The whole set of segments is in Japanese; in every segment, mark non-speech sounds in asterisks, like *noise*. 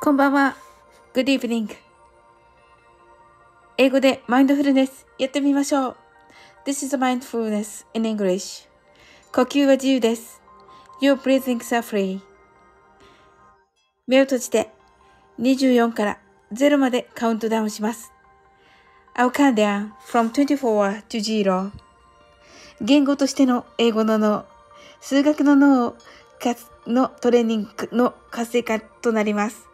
こんばんは。Good evening. 英語でマインドフルネスやってみましょう。This is mindfulness in English. 呼吸は自由です。Your breathings are free. 目を閉じて24から0までカウントダウンします。I'll count down from 24 to 0. 言語としての英語の脳、数学の脳のトレーニングの活性化となります。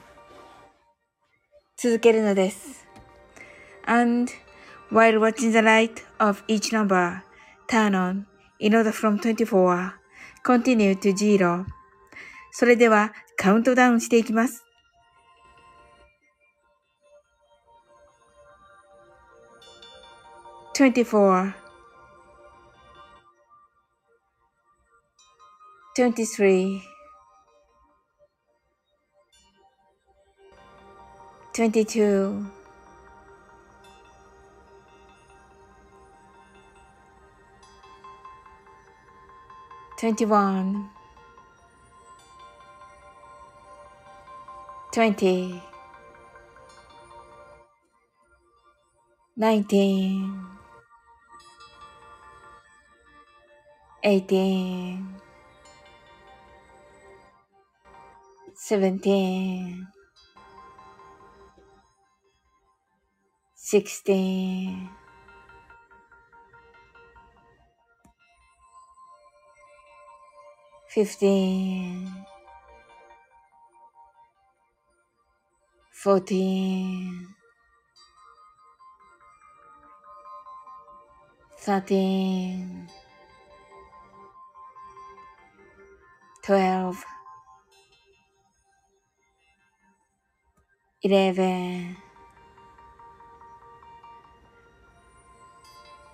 続けるのです。And while watching the light of each number turn on in order from 24 continue to zero それではカウントダウンしていきます。24 23 22 21 20 19 18 17 16 15 14 13 12 11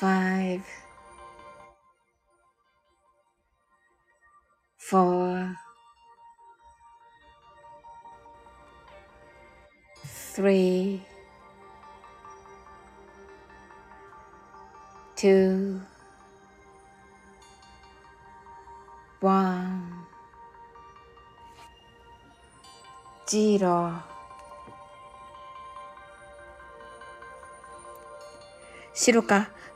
5 4 3 2 1 0白か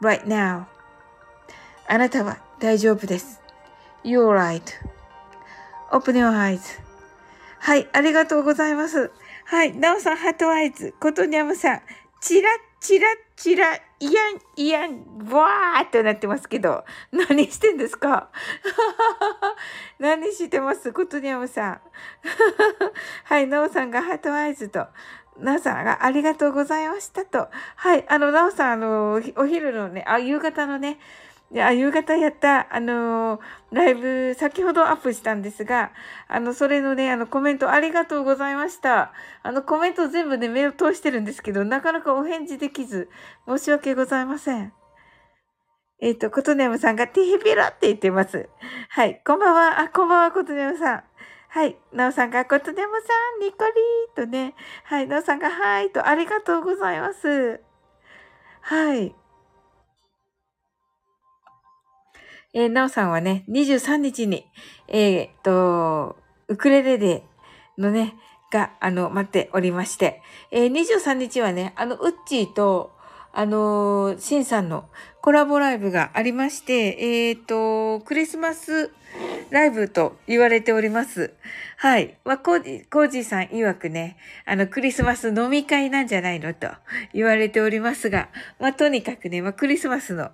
right now. あなたは大丈夫です。You're right.Open your eyes. はい、ありがとうございます。はい、なおさん、 heart eyes、ことにゃむさん、チラッチラッチラ、イヤン、イヤン、わーってなってますけど、何してんですか？*laughs* 何してます？ことにゃむさん。*laughs* はい、なおさんが heart eyes と、なおさんがありがとうございましたと。はい。あの、なおさん、あの、お昼のね、あ、夕方のね、であ夕方やった、あのライブ、先ほどアップしたんですが、あの、それのね、あの、コメントありがとうございました。あの、コメント全部ね、目を通してるんですけど、なかなかお返事できず、申し訳ございません。えっ、ー、と、ことねむさんがティヒピラって言ってます。はい。こんばんは。あ、こんばんは、ことねむさん。はい。なおさんが、ことでもさん、ニコリーとね。はい。なおさんが、はいと、ありがとうございます。はい。えー、なおさんはね、23日に、えー、っと、ウクレレでのね、が、あの、待っておりまして、えー、23日はね、あの、ウッチーと、あのー、シンさんのコラボライブがありまして、えっ、ー、と、クリスマスライブと言われております。はい。まあ、コージ、コージさん曰くね、あの、クリスマス飲み会なんじゃないのと言われておりますが、まあ、とにかくね、まあ、クリスマスの、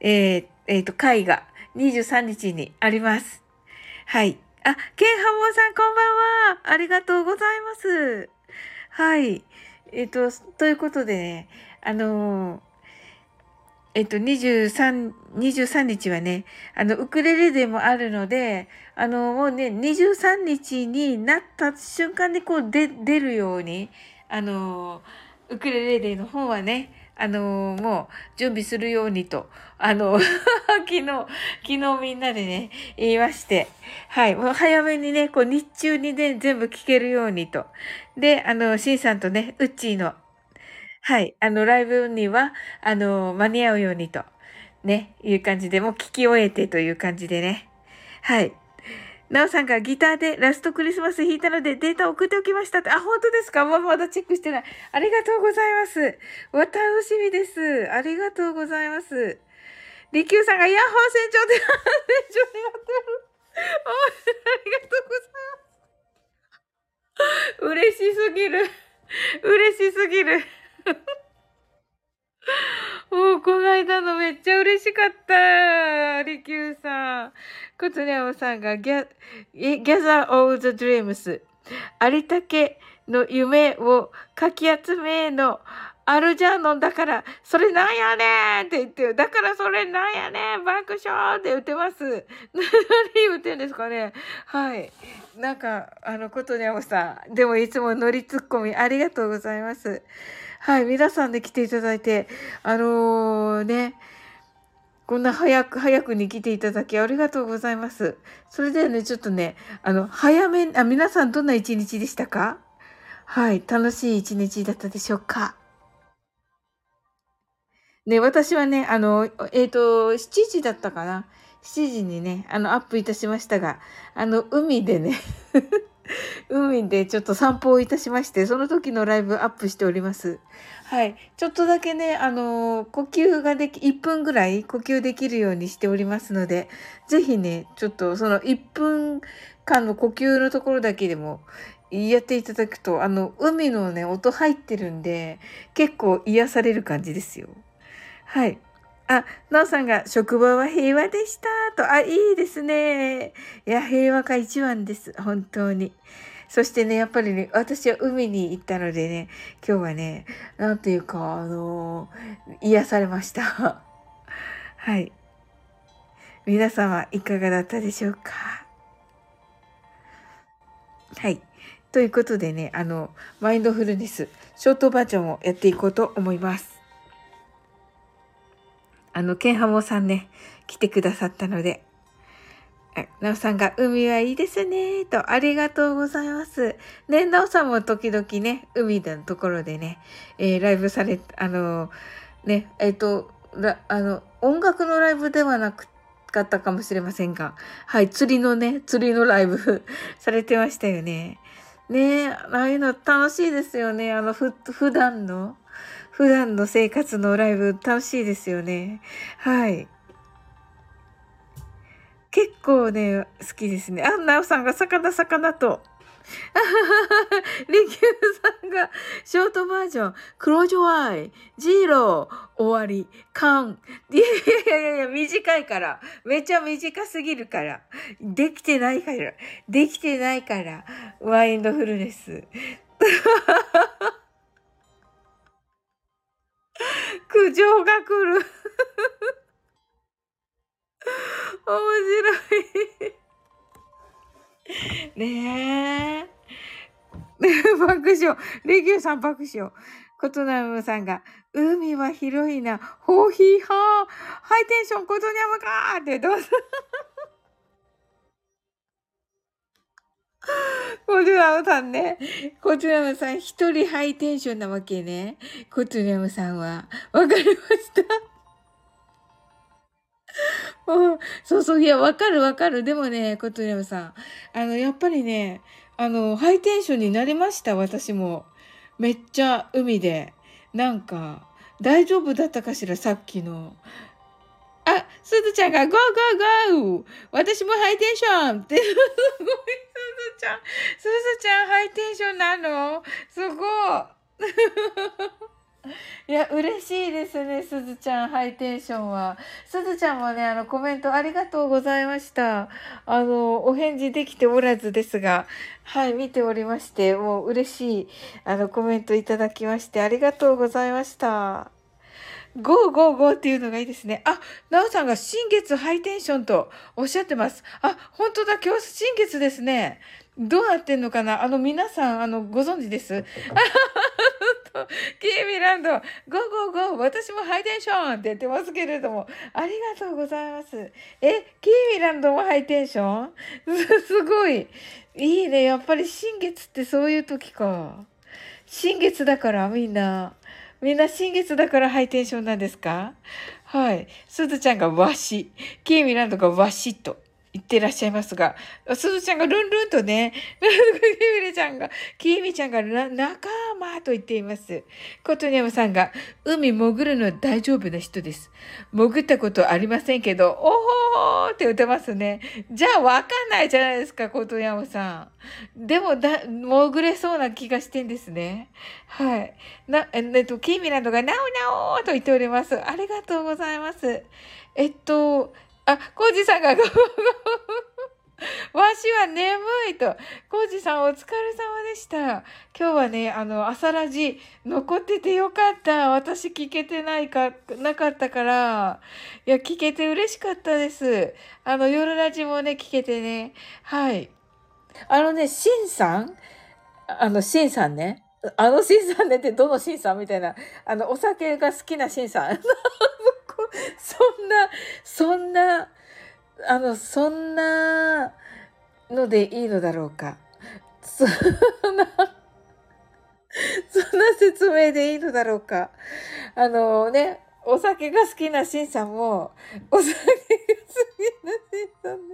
えー、えっ、ー、と、会が23日にあります。はい。あ、ケンハモンさんこんばんは。ありがとうございます。はい。えっ、ー、と、ということでね、あのー、えっと、23、23日はね、あの、ウクレレでもあるので、あの、もうね、23日になった瞬間にこう、で、出るように、あの、ウクレレデーの方はね、あのもう準備するようにと、あの *laughs* 昨日、昨日みんなでね、言いまして、はい、もう早めにね、こう日中にね、全部聞けるようにと。で、あの、シンさんとね、ウッチーのはい。あの、ライブには、あの、間に合うようにと、ね、いう感じで、もう聞き終えてという感じでね。はい。なおさんがギターでラストクリスマス弾いたのでデータ送っておきましたって。あ、本当ですか？ままだチェックしてない。ありがとうございます。お楽しみです。ありがとうございます。リキューさんがイヤホン船長で、船長になってる。ありがとうございます。嬉しすぎる。嬉しすぎる。*laughs* もう、この間のめっちゃ嬉しかった。リキューさん。コツニャオさんがギャ、ギャザーオーズドリームス。ありたけの夢をかき集めのあるじゃんのだから、それなんやねんって言ってよ。だからそれなんやねん爆笑って言ってます。*laughs* 何言ってんですかねはい。なんか、あの、ことにゃおさん。でもいつもノリツッコミありがとうございます。はい、皆さんで来ていただいて、あのー、ね、こんな早く、早くに来ていただきありがとうございます。それではね、ちょっとね、あの、早め、あ、皆さんどんな一日でしたか？はい、楽しい一日だったでしょうか？ね、私はね、あの、えっ、ー、と、7時だったかな？7時にね、あの、アップいたしましたが、あの、海でね *laughs* 海でちょっと散歩をいたしまして、その時のライブアップしております。はい。ちょっとだけね、あのー、呼吸ができ、1分ぐらい呼吸できるようにしておりますので、ぜひね、ちょっとその1分間の呼吸のところだけでもやっていただくと、あの、海のね、音入ってるんで、結構癒される感じですよ。はい。あ、なおさんが職場は平和でしたと。あ、いいですね。いや、平和が一番です。本当に。そしてね、やっぱりね、私は海に行ったのでね、今日はね、なんていうか、あのー、癒されました。*laughs* はい。皆様、いかがだったでしょうか？はい。ということでね、あの、マインドフルネス、ショートバージョンをやっていこうと思います。あの、ケンハモさんね、来てくださったので、なおさんが、海はいいですね、と、ありがとうございます。ね、なおさんも時々ね、海のところでね、えー、ライブされ、あのね、えっ、ー、と、あの、音楽のライブではなかったかもしれませんが、はい、釣りのね、釣りのライブされてましたよね。ねああいうの楽しいですよね。あの、ふ、普段の。普段の生活のライブ楽しいですよね。はい。結構ね、好きですね。あ、なおさんが魚魚と。リキューさんが、ショートバージョン、クロージョアイ、ジーロー、終わり、カン。いやいやいやいや、短いから。めっちゃ短すぎるから。できてないから。できてないから。ワインドフルネス。*laughs* 苦情が来る *laughs* 面白い *laughs* ねえ。爆笑。レギューさん爆笑。コトナムさんが、海は広いな。ホーヒーハー。ハイテンションコトニャムかーってどうぞ。コチュラムさんね。コチュラムさん、一人ハイテンションなわけね。コチュラムさんは。わかりました。う、そうそう、いや、わかるわかる。でもね、コトゥラムさん。あの、やっぱりね、あの、ハイテンションになりました、私も。めっちゃ海で。なんか、大丈夫だったかしら、さっきの。あ、すずちゃんが、ゴーゴーゴー私もハイテンションって、すごい、ちゃん。すずちゃんハイテンションなの？すごい。*laughs* いや、嬉しいですね、すずちゃん、ハイテンションは。すずちゃんもね、あの、コメントありがとうございました。あの、お返事できておらずですが、はい、見ておりまして、もう嬉しい、あの、コメントいただきまして、ありがとうございました。ゴーゴーゴーっていうのがいいですね。あ、なおさんが新月ハイテンションとおっしゃってます。あ、本当だ、今日新月ですね。どうなってんのかな？あの、皆さん、あの、ご存知です？*laughs* キーミランド、 go go go、私もハイテンションって言ってますけれども、ありがとうございます。え、キーミランドもハイテンション？*laughs* すごい。いいね。やっぱり新月ってそういう時か。新月だからみんな。みんな新月だからハイテンションなんですか？はい。すずちゃんがわし。キーミランドがわしと。言ってらっしゃいますが、すずちゃんがルンルンとね、*laughs* キミレちゃんが、キミちゃんが仲間と言っています。コトニャムさんが、海潜るの大丈夫な人です。潜ったことありませんけど、おほーって言ってますね。じゃあわかんないじゃないですか、コトニャムさん。でもだ、潜れそうな気がしてんですね。はい。な、えっと、キミランドが、なおなおと言っております。ありがとうございます。えっと、あ、コージさんが、わしは眠いと。コージさんお疲れ様でした。今日はね、あの、朝ラジ残っててよかった。私聞けてないか、なかったから。いや、聞けて嬉しかったです。あの、夜ラジもね、聞けてね。はい。あのね、シンさん？あの、シンさんね。あのシンさんねってどのシンさん？みたいな。あの、お酒が好きなシンさん。*laughs* *laughs* そんな、そんな、あの、そんなのでいいのだろうか。そんな、*laughs* そんな説明でいいのだろうか。あのね、お酒が好きなシンさんも、お酒が好きなシンさん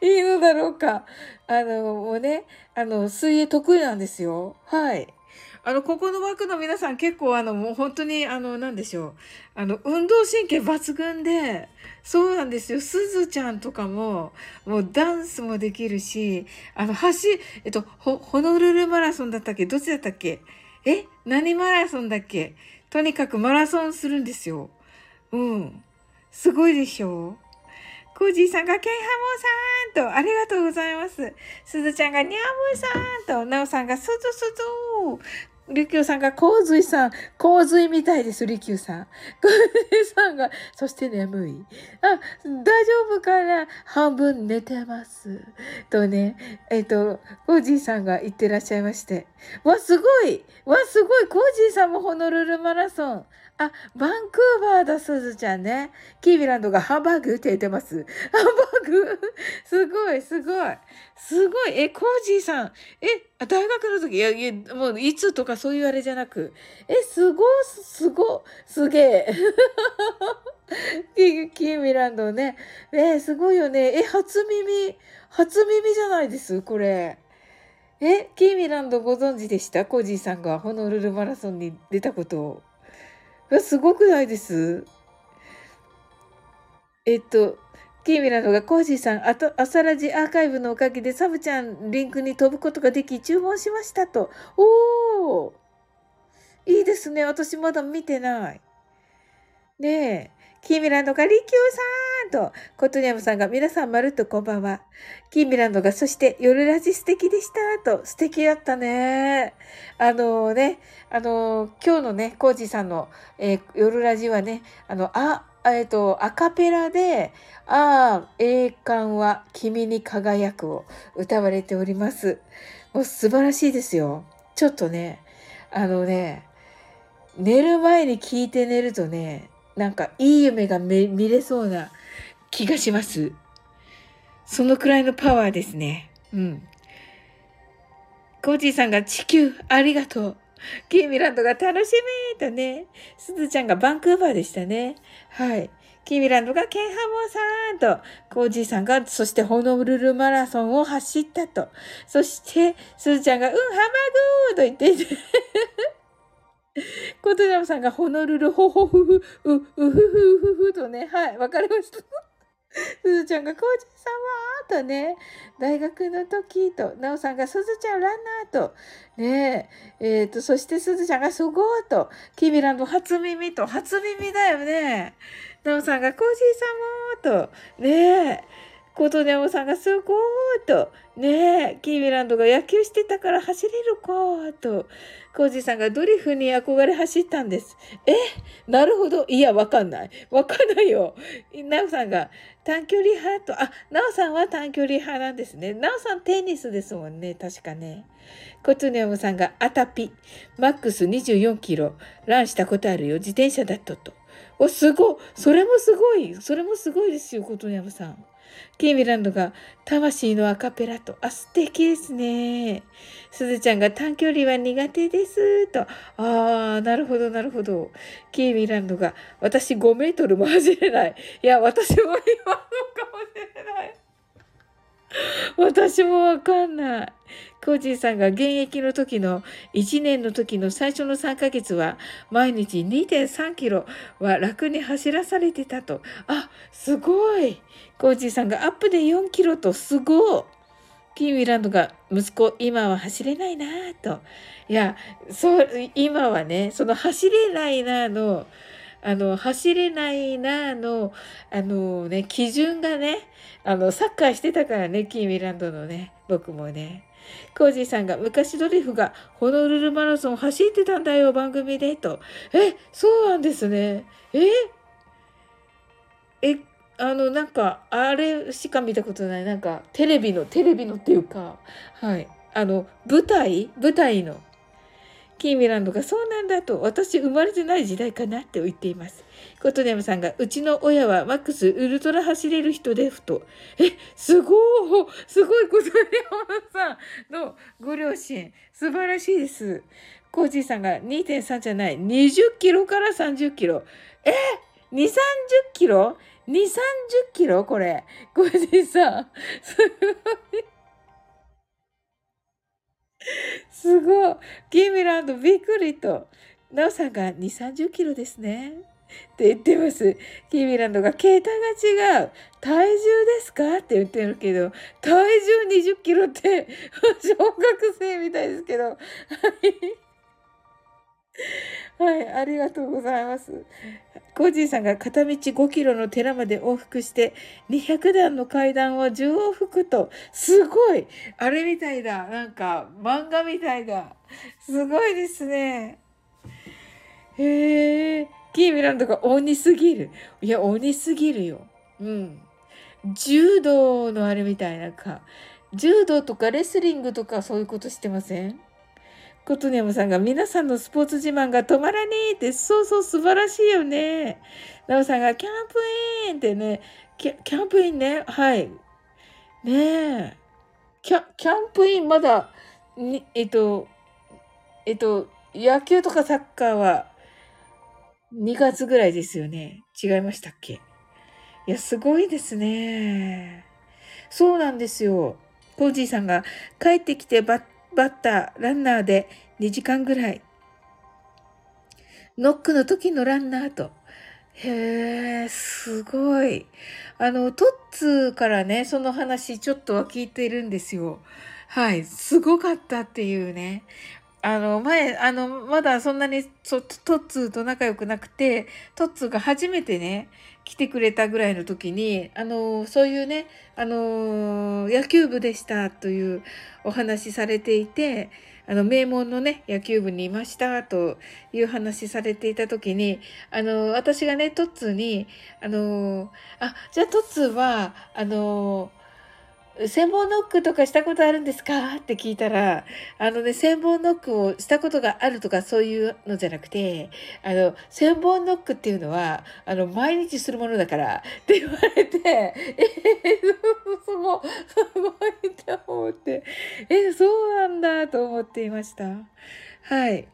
でいいのだろうか。あの、もうね、あの、水泳得意なんですよ。はい。あの、ここの枠の皆さん結構あの、もう本当にあの、なんでしょう。あの、運動神経抜群で、そうなんですよ。すずちゃんとかも、もうダンスもできるし、あの、走、えっと、ホ、ホノルルマラソンだったっけ？どっちだったっけ？え？何マラソンだっけ？とにかくマラソンするんですよ。うん。すごいでしょ？コージーさんがケンハモさんと、ありがとうございます。すずちゃんがニャムさんと、なおさんがすずすずりきゅうさんが、洪水さん、洪水みたいです、りきゅうさん。洪水さんが、そして眠い。あ、大丈夫かな？半分寝てます。とね、えっ、ー、と、コージーさんが言ってらっしゃいまして。わ、すごいわ、すごいコージーさんもホノルルマラソン。あ、バンクーバーだ、すずちゃんね。キービランドがハンバーグって言ってます。ハンバーグすごい、すごい。すごい。え、コージーさん。え、大学の時、いや、いや、もう、いつとかそういうあれじゃなく。え、すご、すご、すげえ。キ *laughs* キーミランドね。えすごいよね。え、初耳、初耳じゃないです、これ。え、キーミランドご存知でした？コージーさんがホノルルマラソンに出たことを。すごくないですえっと、キーミラのがコージーさん、あと、朝ラジアーカイブのおかげでサブちゃんリンクに飛ぶことができ、注文しましたと。おおいいですね。私まだ見てない。ねえ。キーミランドがリキューさんと、コトニャムさんが皆さんまるっとこんばんは。キーミランドがそして夜ラジ素敵でしたと、素敵だったね。あのね、あの、今日のね、コージさんの、えー、夜ラジはね、あの、あ、えっ、と、アカペラで、ああ、栄冠は君に輝くを歌われております。もう素晴らしいですよ。ちょっとね、あのね、寝る前に聞いて寝るとね、なんかいい夢が見れそうな気がします。そのくらいのパワーですね。うん。コージーさんが地球ありがとう。キーミランドが楽しみとね。すずちゃんがバンクーバーでしたね。はい。キーミランドがケンハモさんと、コージーさんが、そしてホノルルマラソンを走ったと。そして、すずちゃんが、うん、ハマグーと言っていて。コトナムさんがホノルルホホフフ、う、うふふふふとね、はい、わかりました。*laughs* すずちゃんが、コージー様とね、大学の時と、なおさんが、すずちゃんランナーと、ねえ、えっ、ー、と、そしてすずちゃんが、すごいと、キビランド初耳と、初耳だよね。なおさんが、コージー様と、ねえ、コトネオさんがすごいと、ねえ、キーミランドが野球してたから走れるかと、コージさんがドリフに憧れ走ったんです。えなるほど。いや、わかんない。わかんないよ。なおさんが短距離派と、あ、なおさんは短距離派なんですね。なおさんテニスですもんね。確かね。コツネオムさんがアタピ、マックス24キロ、ランしたことあるよ。自転車だったと。お、すごい。それもすごい。それもすごいですよ、コトネオムさん。キーミランドが魂のアカペラと、あ、素敵ですね。すずちゃんが短距離は苦手ですと。ああ、なるほど、なるほど。キーミランドが私5メートルも走れない。いや、私も今のかもしれない。*laughs* 私もわかんない。コージーさんが現役の時の1年の時の最初の3ヶ月は毎日2.3キロは楽に走らされてたと。あ、すごい。コージーさんがアップで4キロとすごい。キーミランドが息子今は走れないなぁと。いや、そう、今はね、その走れないなぁの、あの、走れないなの、あのね、基準がね、あの、サッカーしてたからね、キーミランドのね、僕もね。コージーさんが昔ドリフがホノルルマラソン走ってたんだよ、番組で、と。え、そうなんですね。え？え、あの、なんか、あれしか見たことない。なんか、テレビの、テレビのっていうか、はい。あの、舞台？舞台の。キーミランドがそうなんだと、私生まれてない時代かなって言っています。コトネムさんが、うちの親はマックスウルトラ走れる人でふと。え、すごい、すごいコトネムさんのご両親、素晴らしいです。コージーさんが2.3じゃない、20キロから30キロ。え ?2、30キロ ?2、30キロ？これ。コージーさん。すごい。すごい。キミランドびっくりと。ナオさんが2、30キロですね。って言ってます。キミランドが桁が違う。体重ですか？って言ってるけど、体重20キロって *laughs* 小学生みたいですけど。はい。*laughs* はい、ありがとうございます。コージーさんが片道5キロの寺まで往復して200段の階段を10往復と、すごいあれみたいだ。なんか漫画みたいだ。すごいですね。へえ、キーミランドが鬼すぎる。いや、鬼すぎるよ。うん。柔道のあれみたいなか。柔道とかレスリングとかそういうことしてません？コトニャムさんが皆さんのスポーツ自慢が止まらねえって、そうそう素晴らしいよね。ナオさんがキャンプインってね、キャキャンプインね、はい。ねえ。キャ、キャンプインまだ、に、えっと、えっと、野球とかサッカーは2月ぐらいですよね。違いましたっけ？いや、すごいですね。そうなんですよ。コージーさんが帰ってきてバッバッター、ランナーで2時間ぐらい。ノックの時のランナーと。へえ、すごい。あの、トッツーからね、その話ちょっとは聞いてるんですよ。はい。すごかったっていうね。あの、前、あの、まだそんなにトッツーと仲良くなくて、トッツーが初めてね、来てくれたぐらいの時に、あの、そういうね、あの、野球部でしたというお話されていて、あの、名門のね、野球部にいましたという話されていた時に、あの、私がね、トッツーに、あの、あ、じゃあトッツーは、あの、千本ノックとかしたことあるんですか？って聞いたら、あのね、千本ノックをしたことがあるとかそういうのじゃなくて、あの、千本ノックっていうのは、あの、毎日するものだからって言われて、えー、すごい、すごいって思って、えそうなんだと思っていました。はい。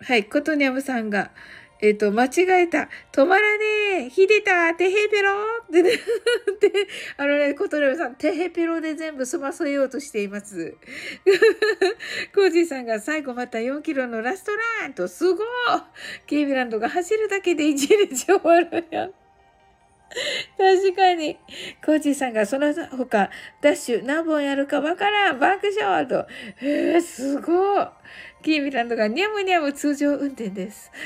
はい、ことにゃむさんが、えっ、ー、と、間違えた。止まらねえ。ひでた。てへぺろってね、で、あのね、コトレムさん、てへぺろで全部済ませようとしています。*laughs* コージーさんが最後また4キロのラストランと、すごいケイビランドが走るだけで1日終わるやん。確かに。コージーさんがその他、ダッシュ何本やるかわからん。爆笑と。えー、すごい。キーミランドがニャムニャム通常運転です。*laughs*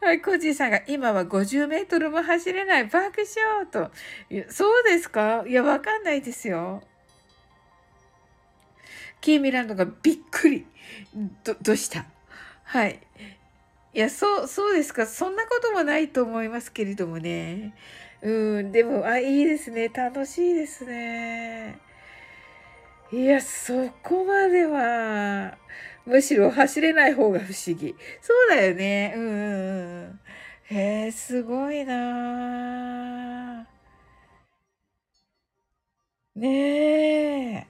はい、コージーさんが今は50メートルも走れない爆笑と。そうですか？いや、わかんないですよ。キーミランドがびっくり。ど、どうした？はい。いや、そう、そうですか？そんなこともないと思いますけれどもね。うん、でも、あ、いいですね。楽しいですね。いや、そこまでは、むしろ走れない方が不思議。そうだよね。うんうんうん。へえ、すごいなね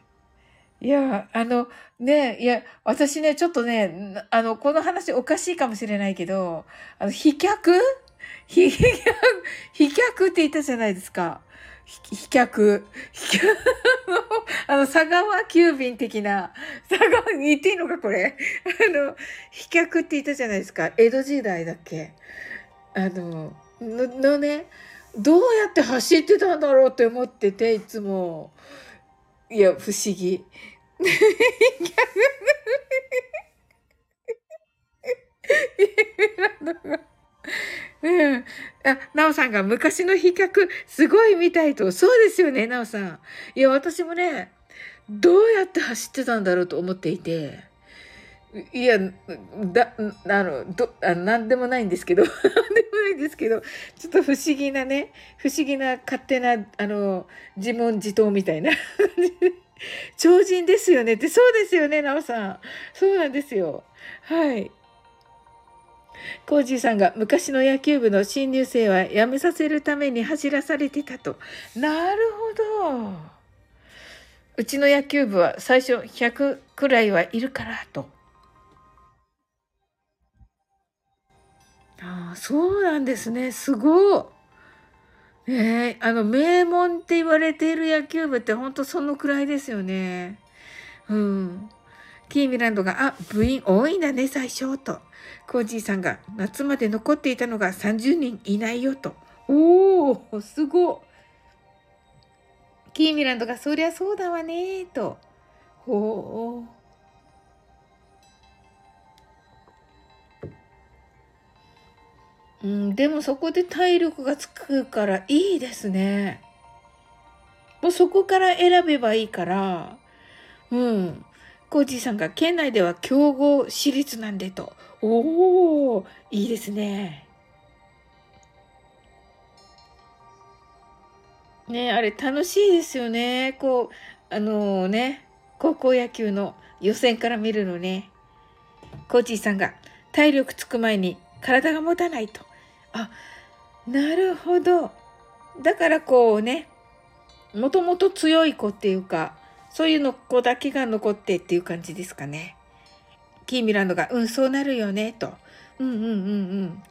え。いや、あの、ねいや、私ね、ちょっとね、あの、この話おかしいかもしれないけど、あの、飛脚？*laughs* 飛脚、飛脚って言ったじゃないですか。飛脚。飛脚。*laughs* あの、佐川急便的な、佐川、言っていいのかこれ。あの、飛脚って言ったじゃないですか。江戸時代だっけ。あの、ののね、どうやって走ってたんだろうって思ってて、いつも。いや、不思議。*laughs* うん。あ、なおさんが昔の比較、すごいみたいと。そうですよね、なおさん。いや、私もね、どうやって走ってたんだろうと思っていて。いや、だ、あの、ど、あなんでもないんですけど、*laughs* なんでもないんですけど、ちょっと不思議なね、不思議な勝手な、あの、自問自答みたいな。*laughs* 超人ですよねって、そうですよね、なおさん。そうなんですよ。はい。コージーさんが昔の野球部の新入生は辞めさせるために走らされてたと。なるほど。うちの野球部は最初100くらいはいるからと。ああ、そうなんですね。すごい。ねあの、名門って言われている野球部ってほんとそのくらいですよね。うん。キーミランドが、あ、部員多いんだね、最初、と。コージーさんが夏まで残っていたのが30人いないよと。おお、すごキーミランドがそりゃそうだわねと。ほう。うん、でもそこで体力がつくからいいですね。もうそこから選べばいいから、うん。コージーさんが県内では強豪私立なんでと。おお、いいですね。ねあれ楽しいですよね。こう、あのー、ね、高校野球の予選から見るのね。コーチーさんが体力つく前に体が持たないと。あ、なるほど。だからこうね、もともと強い子っていうか、そういうの子だけが残ってっていう感じですかね。キーミランドが、うん、そうなるよね、と。うんうんうんうん。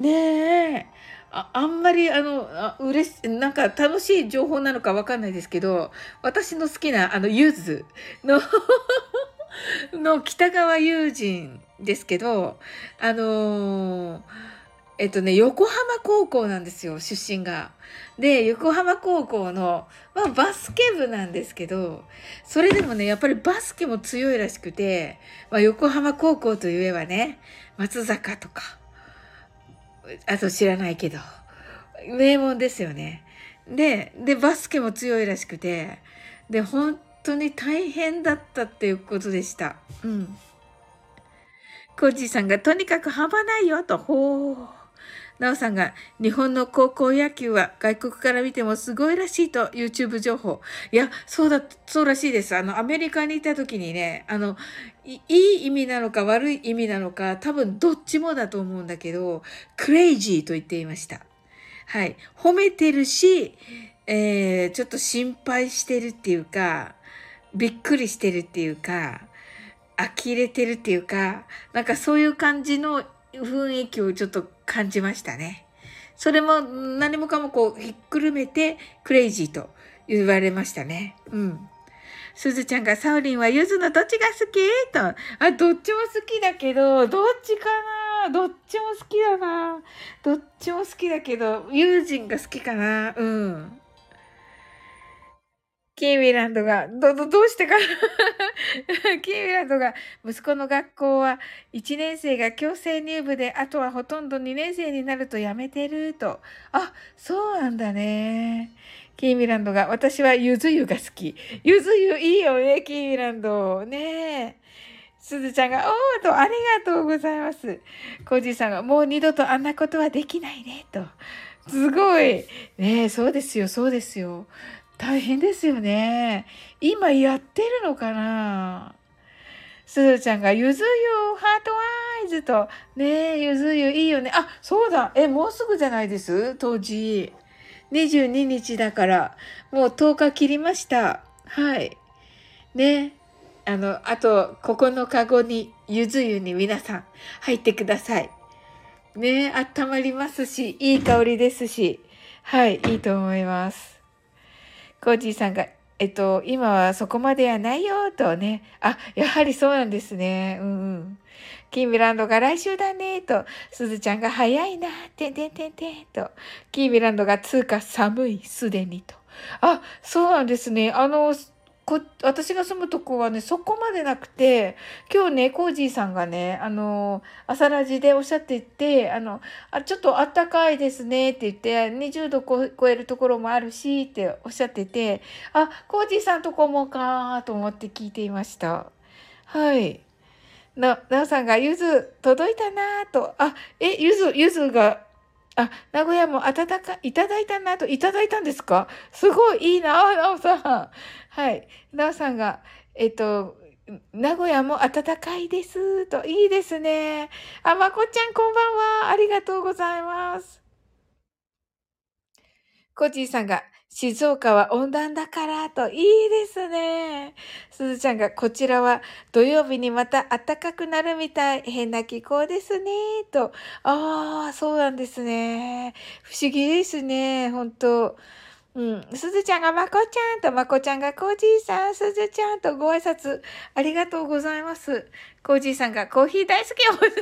ねえ。ああんまり、あの、あ嬉し、なんか楽しい情報なのかわかんないですけど、私の好きな、あの、ゆずのの北川友人ですけど、あのーえっとね、横浜高校なんですよ、出身が。で、横浜高校の、まあ、バスケ部なんですけど、それでもね、やっぱりバスケも強いらしくて、まあ、横浜高校といえばね、松坂とか、あと知らないけど、名門ですよね。で、で、バスケも強いらしくて、で、本当に大変だったっていうことでした。うん。コージーさんがとにかく幅ないよと、ほう。なおさんが、日本の高校野球は外国から見てもすごいらしいと YouTube 情報。いや、そうだ、そうらしいです。あの、アメリカにいた時にね、あの、いい意味なのか悪い意味なのか、多分どっちもだと思うんだけど、クレイジーと言っていました。はい。褒めてるし、えー、ちょっと心配してるっていうか、びっくりしてるっていうか、呆れてるっていうか、なんかそういう感じの雰囲気をちょっと感じましたね。それも何もかもこうひっくるめてクレイジーと言われましたね。うん。すずちゃんがサオリンはゆずのどっちが好き？と。あ、どっちも好きだけど、どっちかな？どっちも好きだな。どっちも好きだけど、友人が好きかな？うん。キーミランドが、ど、ど、どうしてか *laughs* キーミランドが、息子の学校は1年生が強制入部で、あとはほとんど2年生になると辞めてると。あ、そうなんだね。キーミランドが、私はゆず湯が好き。ゆず湯いいよね、キーミランド。ねえ。すずちゃんが、おーと、ありがとうございます。コージーさんが、もう二度とあんなことはできないね、と。すごい。ねえ、そうですよ、そうですよ。大変ですよね。今やってるのかなすずちゃんが、ゆず湯、ハートアイズと、ねえ、ゆず湯いいよね。あ、そうだ。え、もうすぐじゃないです？当時。22日だから、もう10日切りました。はい。ね。あの、あと9日後に、ゆず湯に皆さん入ってください。ね温まりますし、いい香りですし、はい、いいと思います。コージーさんが、えっと、今はそこまではないよ、とね。あ、やはりそうなんですね。うんうん。キーミランドが来週だね、と。すずちゃんが早いな、てんてんてんてん、と。キーミランドが通過寒い、すでに、と。あ、そうなんですね。あの、こ私が住むとこはね、そこまでなくて、今日ね、コージーさんがね、あの、朝ラジでおっしゃっていて、あの、あ、ちょっとあったかいですねって言って、20度超えるところもあるしっておっしゃってて、あ、コージーさんとこもかと思って聞いていました。はい。な、なおさんが、ゆず届いたなと、あ、え、ゆず、ゆずが、あ、名古屋も暖か、いただいたなと、いただいたんですか？すごいいいな、なおさん。はい。なおさんが、えっと、名古屋も暖かいです。と、いいですね。あ、まこちゃんこんばんは。ありがとうございます。コジーさんが、静岡は温暖だから、と、いいですね。すずちゃんが、こちらは土曜日にまた暖かくなるみたい。変な気候ですね、と。ああ、そうなんですね。不思議ですね、本当うん。すずちゃんがまこちゃんと、まこちゃんがコージーさん、すずちゃんとご挨拶ありがとうございます。コージーさんがコーヒー大好きおじコーヒー、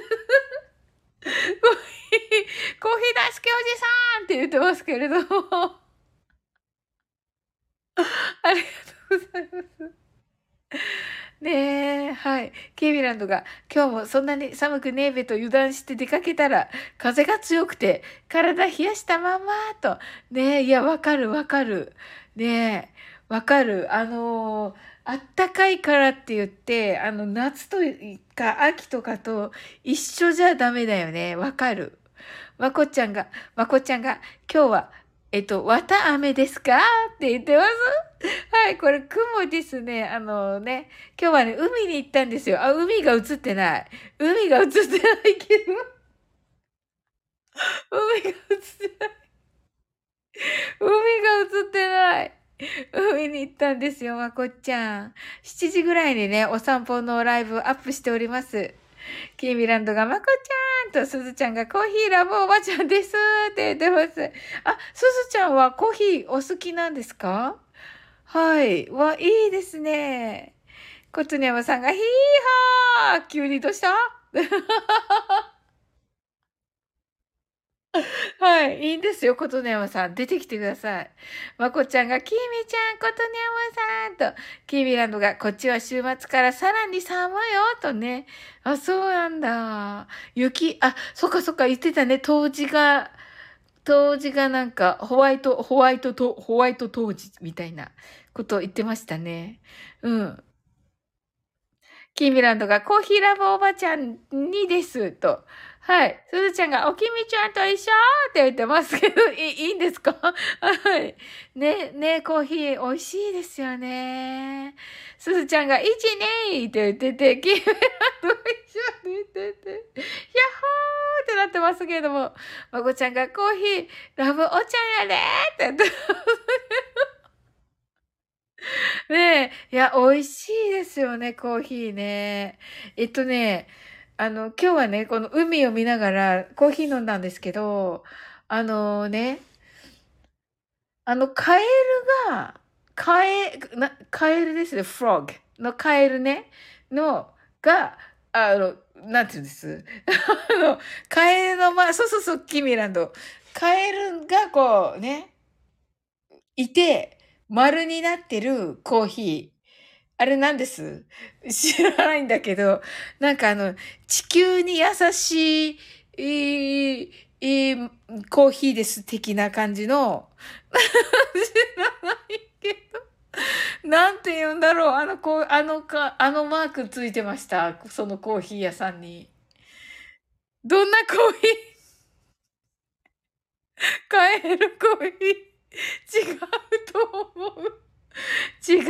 コーヒー大好きおじさんって言ってますけれどもありがとうございます。ねえ、はい。ケイミランドが、今日もそんなに寒くねえべと油断して出かけたら、風が強くて、体冷やしたまんま、と。ねえ、いや、わかるわかる。ねえ、わかる。あのー、あったかいからって言って、あの、夏とか秋とかと一緒じゃダメだよね。わかる。まこちゃんが、まこちゃんが、今日はえっと、綿雨ですか？って言ってますはい、これ雲ですね。あのね、今日はね、海に行ったんですよ。あ、海が映ってない。海が映ってないけど。*laughs* 海が映ってない。海が映ってない。海に行ったんですよ、まこっちゃん。7時ぐらいにね、お散歩のライブアップしております。キーミランドが、まこちゃんと、すずちゃんが、コーヒーラブおばちゃんですって言ってます。あ、すずちゃんはコーヒーお好きなんですか？はい。わ、いいですね。コツネムさんが、ヒーハー急にどうした？*laughs* はい。いいんですよ、ことねやまさん。出てきてください。まこちゃんが、きみちゃん、ことねやまさんと、キービランドが、こっちは週末からさらに寒いよ、とね。あ、そうなんだ。雪、あ、そっかそっか、言ってたね。当時が、当時がなんか、ホワイト、ホワイトと、ホワイト当時みたいなこと言ってましたね。うん。キーミランドがコーヒーラブおばちゃんにです、と。はい。すずちゃんが、おきみちゃんと一緒って言ってますけど、*laughs* いいいんですか？*laughs* はい。ね、ね、コーヒー美味しいですよね。すずちゃんが、1、2って言ってて、キメラと一緒に言ってて、ヤッホーってなってますけれども、まこちゃんが、コーヒー、ラブお茶やでーって言ってます。ねえ、いや、美味しいですよね、コーヒーね。えっとね、あの、今日はね、この海を見ながらコーヒー飲んだんですけど、あのね、あの、カエルが、カエ、な、カエルですね、フロッグのカエルね、の、が、あの、なんて言うんです？*laughs* あの、カエルのま、そうそうそう、キミランド。カエルがこうね、いて、丸になってるコーヒー。あれなんです？知らないんだけど、なんかあの、地球に優しい、えーえー、コーヒーです的な感じの、*laughs* 知らないけど、なんて言うんだろう、あの、こう、あのか、あのマークついてました？そのコーヒー屋さんに。どんなコーヒー？*laughs* 買えるコーヒー？*laughs*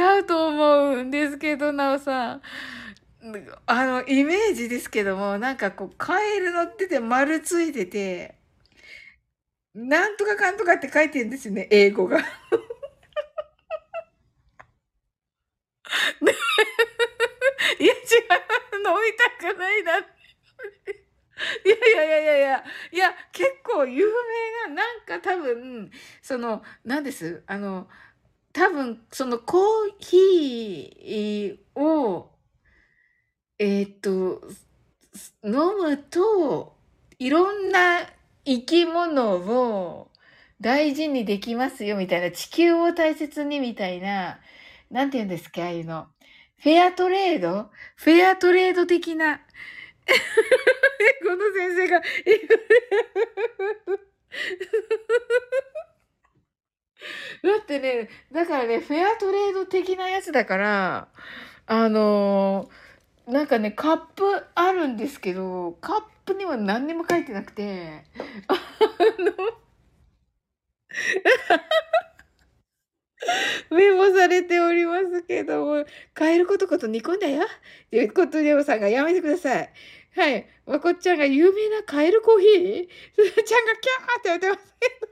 違うと思うんですけど、なおさん。あの、イメージですけども、なんかこう、カエル乗ってて丸ついてて、なんとかかんとかって書いてるんですよね、英語が。*laughs* いや、違う、飲みたくないな。いやいやいやいやいや、いや、結構有名な、なんか多分、その、なんです、あの、多分、そのコーヒーを、えーっと、飲むと、いろんな生き物を大事にできますよ、みたいな。地球を大切に、みたいな。なんて言うんですか、ああいうの。フェアトレード？フェアトレード的な。*laughs* この先生が、*laughs* だってね、だからね、フェアトレード的なやつだから、あのー、なんかね、カップあるんですけど、カップには何にも書いてなくて、あの、メモされておりますけども、カエルことこと煮込んだよっていうことで、おさんがやめてください。はい。まこっちゃんが有名なカエルコーヒー？*laughs* ちゃんがキャーって言ってますけど。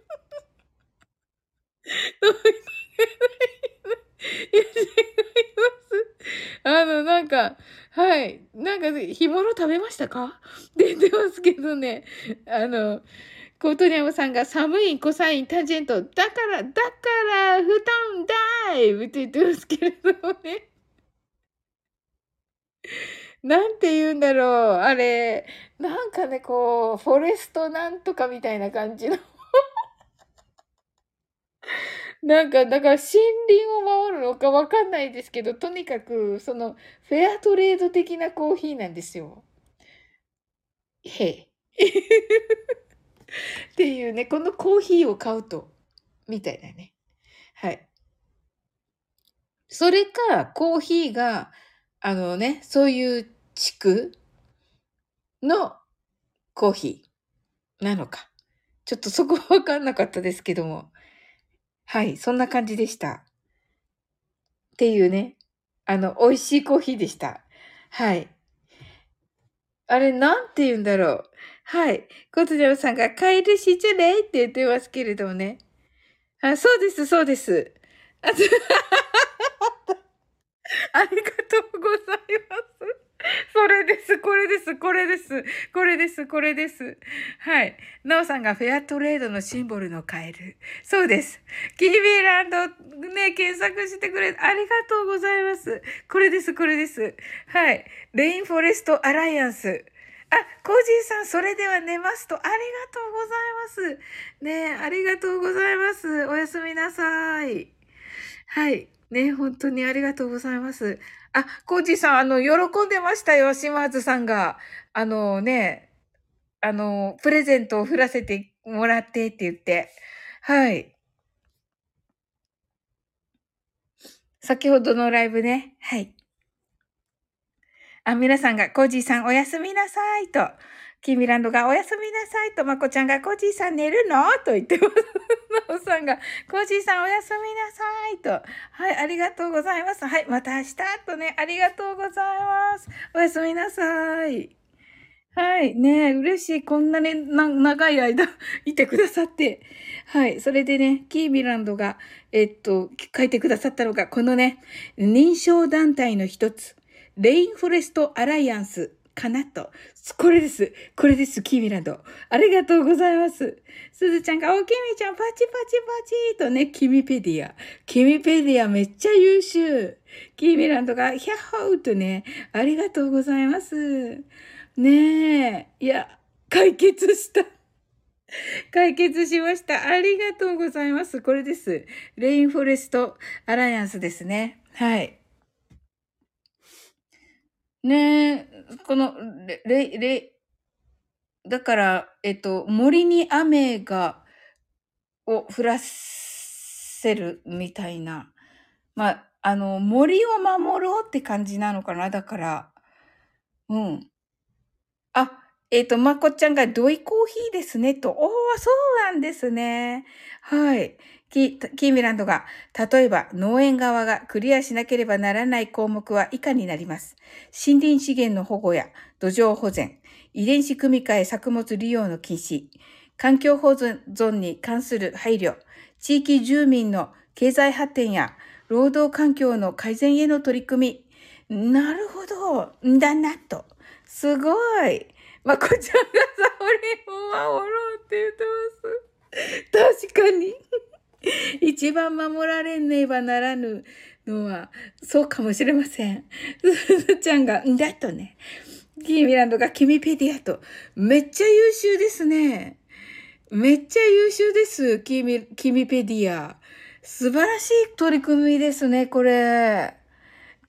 *laughs* 違いますあの、なんか、はい。なんか、干物食べましたか？出てますけどね。あの、コートニャムさんが寒いコサインタジェント。だから、だから、布団ダイブって言ってますけれどもね。なんて言うんだろう。あれ、なんかね、こう、フォレストなんとかみたいな感じの *laughs* なんか、だから森林を守るのかわかんないですけど、とにかく、その、フェアトレード的なコーヒーなんですよ。へえ。*laughs* っていうね、このコーヒーを買うと、みたいなね。はい。それか、コーヒーが、あのね、そういう地区のコーヒーなのか。ちょっとそこはわかんなかったですけども。はい、そんな感じでした。っていうね、あの、美味しいコーヒーでした。はい。あれ、なんて言うんだろう。はい。コトジャムさんが、帰る失礼って言ってますけれどもね。あ、そうです、そうです。あ *laughs* ありがとうございます。*laughs* それです、これです、これです、これです、これです。はい。なおさんがフェアトレードのシンボルのカエル。そうです。キービーランドね、検索してくれ、ありがとうございます。これです、これです。はい。レインフォレストアライアンス。あ、コージーさん、それでは寝ますと、ありがとうございます。ねありがとうございます。おやすみなさい。はい。ね本当にありがとうございます。あ、コージーさん、あの、喜んでましたよ、島津さんが。あのね、あの、プレゼントを振らせてもらってって言って。はい。先ほどのライブね。はい。あ、皆さんが、コージーさんおやすみなさいと。キーミランドがおやすみなさいと、まこちゃんがコジーさん寝るの？と言ってます。なおさんが、コジーさんおやすみなさいと。はい、ありがとうございます。はい、また明日とね、ありがとうございます。おやすみなさい。はい。ね嬉しい。こんなにな長い間 *laughs* いてくださって。はい。それでね、キーミランドが、えっと、書いてくださったのが、このね、認証団体の一つ、レインフォレストアライアンスかなと。これです。これです。キーミランド。ありがとうございます。すずちゃんが、おきみちゃん、パチパチパチとね、キミペディア。キミペディアめっちゃ優秀。キーミランドが、ヒャッホーとね、ありがとうございます。ねえ。いや、解決した。解決しました。ありがとうございます。これです。レインフォレストアライアンスですね。はい。ねえ、この、レ、レ、レ、だから、えっと、森に雨が、を降らせるみたいな。まあ、あの、森を守ろうって感じなのかな？だから、うん。あ、えっ、と、まこちゃんがドイコーヒーですね、と。おー、そうなんですね。はい。キーミランドが、例えば農園側がクリアしなければならない項目は以下になります？森林資源の保護や土壌保全、遺伝子組み換え作物利用の禁止、環境保存に関する配慮、地域住民の経済発展や労働環境の改善への取り組み。なるほど。だなと。すごい。まこちゃんがサオリンを守ろうって言ってます。確かに。*laughs* 一番守られねばならぬのは、そうかもしれません。すずちゃんが、んだとね。キーミランドがキミペディアと。めっちゃ優秀ですね。めっちゃ優秀です。キミ、キミペディア。素晴らしい取り組みですね、これ。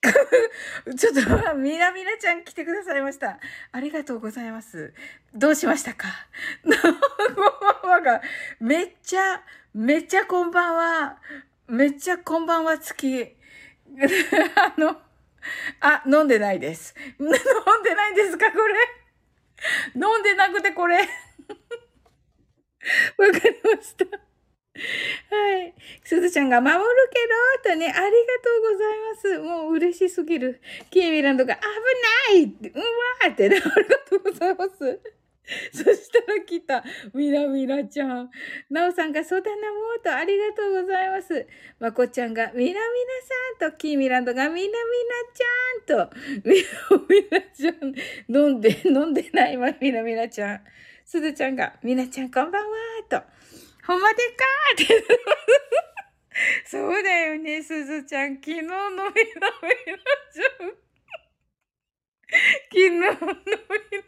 *laughs* ちょっと、みなみなちゃん来てくださいました。ありがとうございます。どうしましたか？こんばんはが、めっちゃ、めっちゃこんばんは。めっちゃこんばんは付き。*laughs* あの、あ、飲んでないです。*laughs* 飲んでないんですかこれ？飲んでなくてこれ？*laughs* わかりました。はい。すずちゃんが守るけど、とね、ありがとうございます。もう嬉しすぎる。キーミランドが危ないって、うわーってね、ありがとうございます。*laughs* そしたら来た。みなみなちゃん。なおさんがそうだなもうとありがとうございます。まこちゃんがみなみなさんと、キーミランドがみなみなちゃんと、みなみなちゃん。飲んで、飲んでないわ、みなみなちゃん。すずちゃんが、みなちゃんこんばんはと。ほんまでかーって。そうだよね、すずちゃん。昨日のみなみなちゃん。昨日のみなみなちゃん、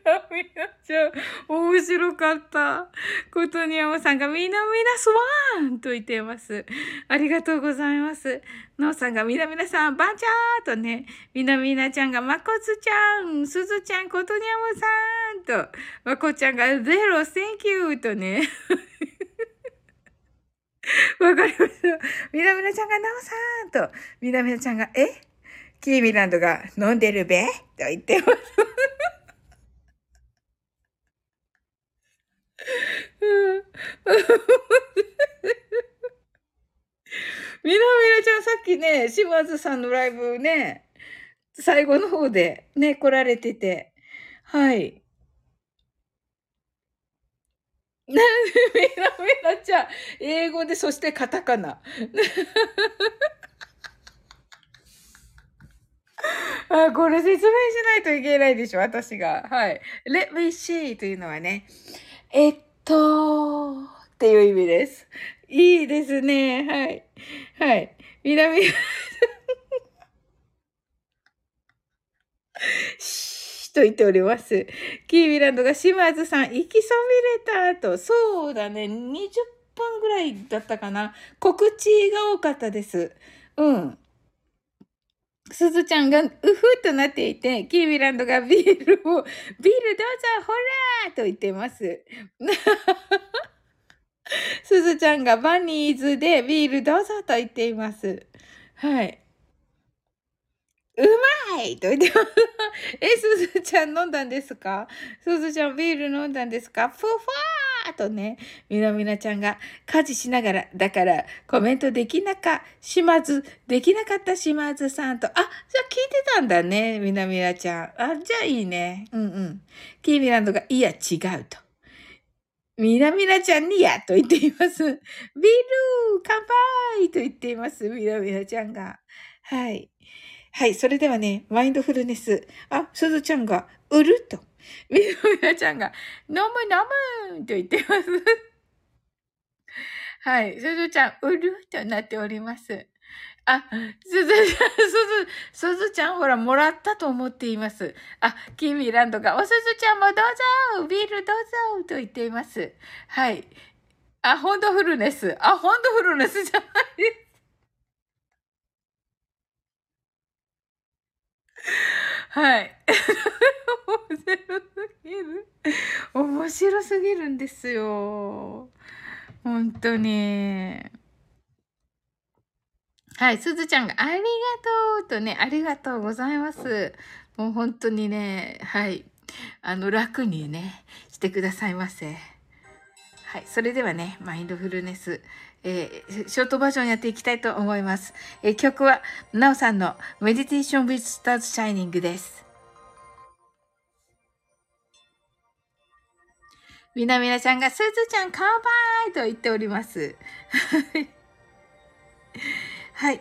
面白かった。ことにやまさんがみなみなスワーンと言っています。ありがとうございます。のうさんがみなみなさん、ばんちゃーとね、みなみなちゃんがまこつちゃん、すずちゃん、ことにゃまさんと、まこちゃんがゼロ、センキューとね。*laughs* わかりました。みなみなちゃんがなおさんと、みなみなちゃんが、え？キーミランドが飲んでるべ？と言ってます。*laughs* みなみなちゃんさっきね、島津さんのライブね、最後の方でね、来られてて、はい。な、みなみなちゃん、英語で、そしてカタカナ。*laughs* あ、これ説明しないといけないでしょ、私が。はい。let me see というのはね、えっと、っていう意味です。いいですね。はい。はい。南、*laughs* と言っております。キービランドが島津さん、行きそびれたと。そうだね。20分ぐらいだったかな。告知が多かったです。うん。すずちゃんがうふっとなっていて、キービランドがビールを、ビールどうぞほらーと言ってます。*laughs* すずちゃんがバニーズでビールどうぞと言っています。はい。うまァイと言ってます。え、すずちゃん飲んだんですか？すずちゃんビール飲んだんですか？ふファーとね、みなみなちゃんが家事しながら、だからコメントできなか、しまず、できなかったしまずさんと、あ、じゃあ聞いてたんだね、みなみなちゃん。あ、じゃあいいね。うんうん。キーミランドが、いや、違うと。みなみなちゃんにやと言っています。ビール乾杯と言っています。みなみなちゃんが。はい。はい。それではね、マインドフルネス。あ、すずちゃんが、うると。みなみちゃんが、飲む飲むと言っています。*laughs* はい。すずちゃん、うるとなっております。あ、すずちゃん、すず、すずちゃんほら、もらったと思っています。あ、キーミランドが、おすずちゃんもどうぞビールどうぞと言っています。はい。あ、ホンドフルネス。あ、ホンドフルネスじゃないです。はい。*laughs* 面白すぎる。面白すぎるんですよ。本当に。はい、すずちゃんがありがとうとね、ありがとうございます。もう本当にね、はい、あの、楽にね、してくださいませ。はい、それではね、マインドフルネス、えー、ショートバージョンやっていきたいと思います。えー、曲は、なおさんの Meditation with Stars Shining です。みなみなちゃんが、すずちゃん乾杯と言っております。*laughs* はい。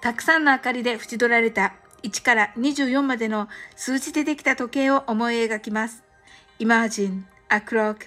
たくさんの明かりで縁取られた1から24までの数字でできた時計を思い描きます。Imagine a clock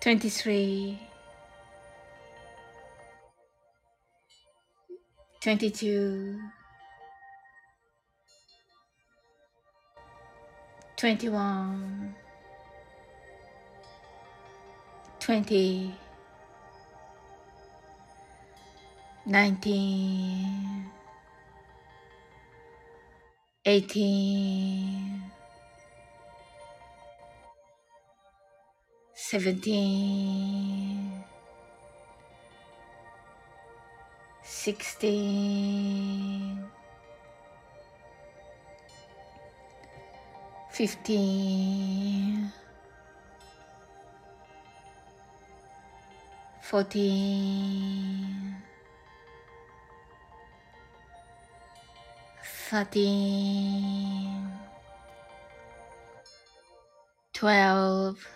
23 22 21 20 nineteen, eighteen, seventeen, sixteen, fifteen, fourteen, thirteen, twelve,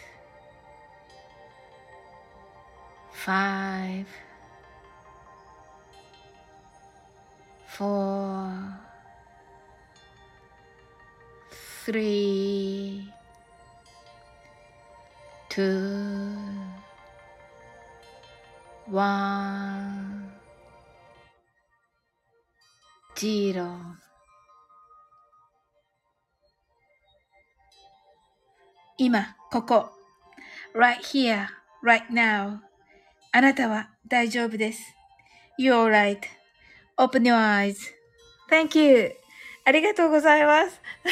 five, four, three, two, one, zero. Ima, koko, right here, right now. あなたは大丈夫です。You're right.Open your eyes.Thank you. ありがとうございます。*laughs*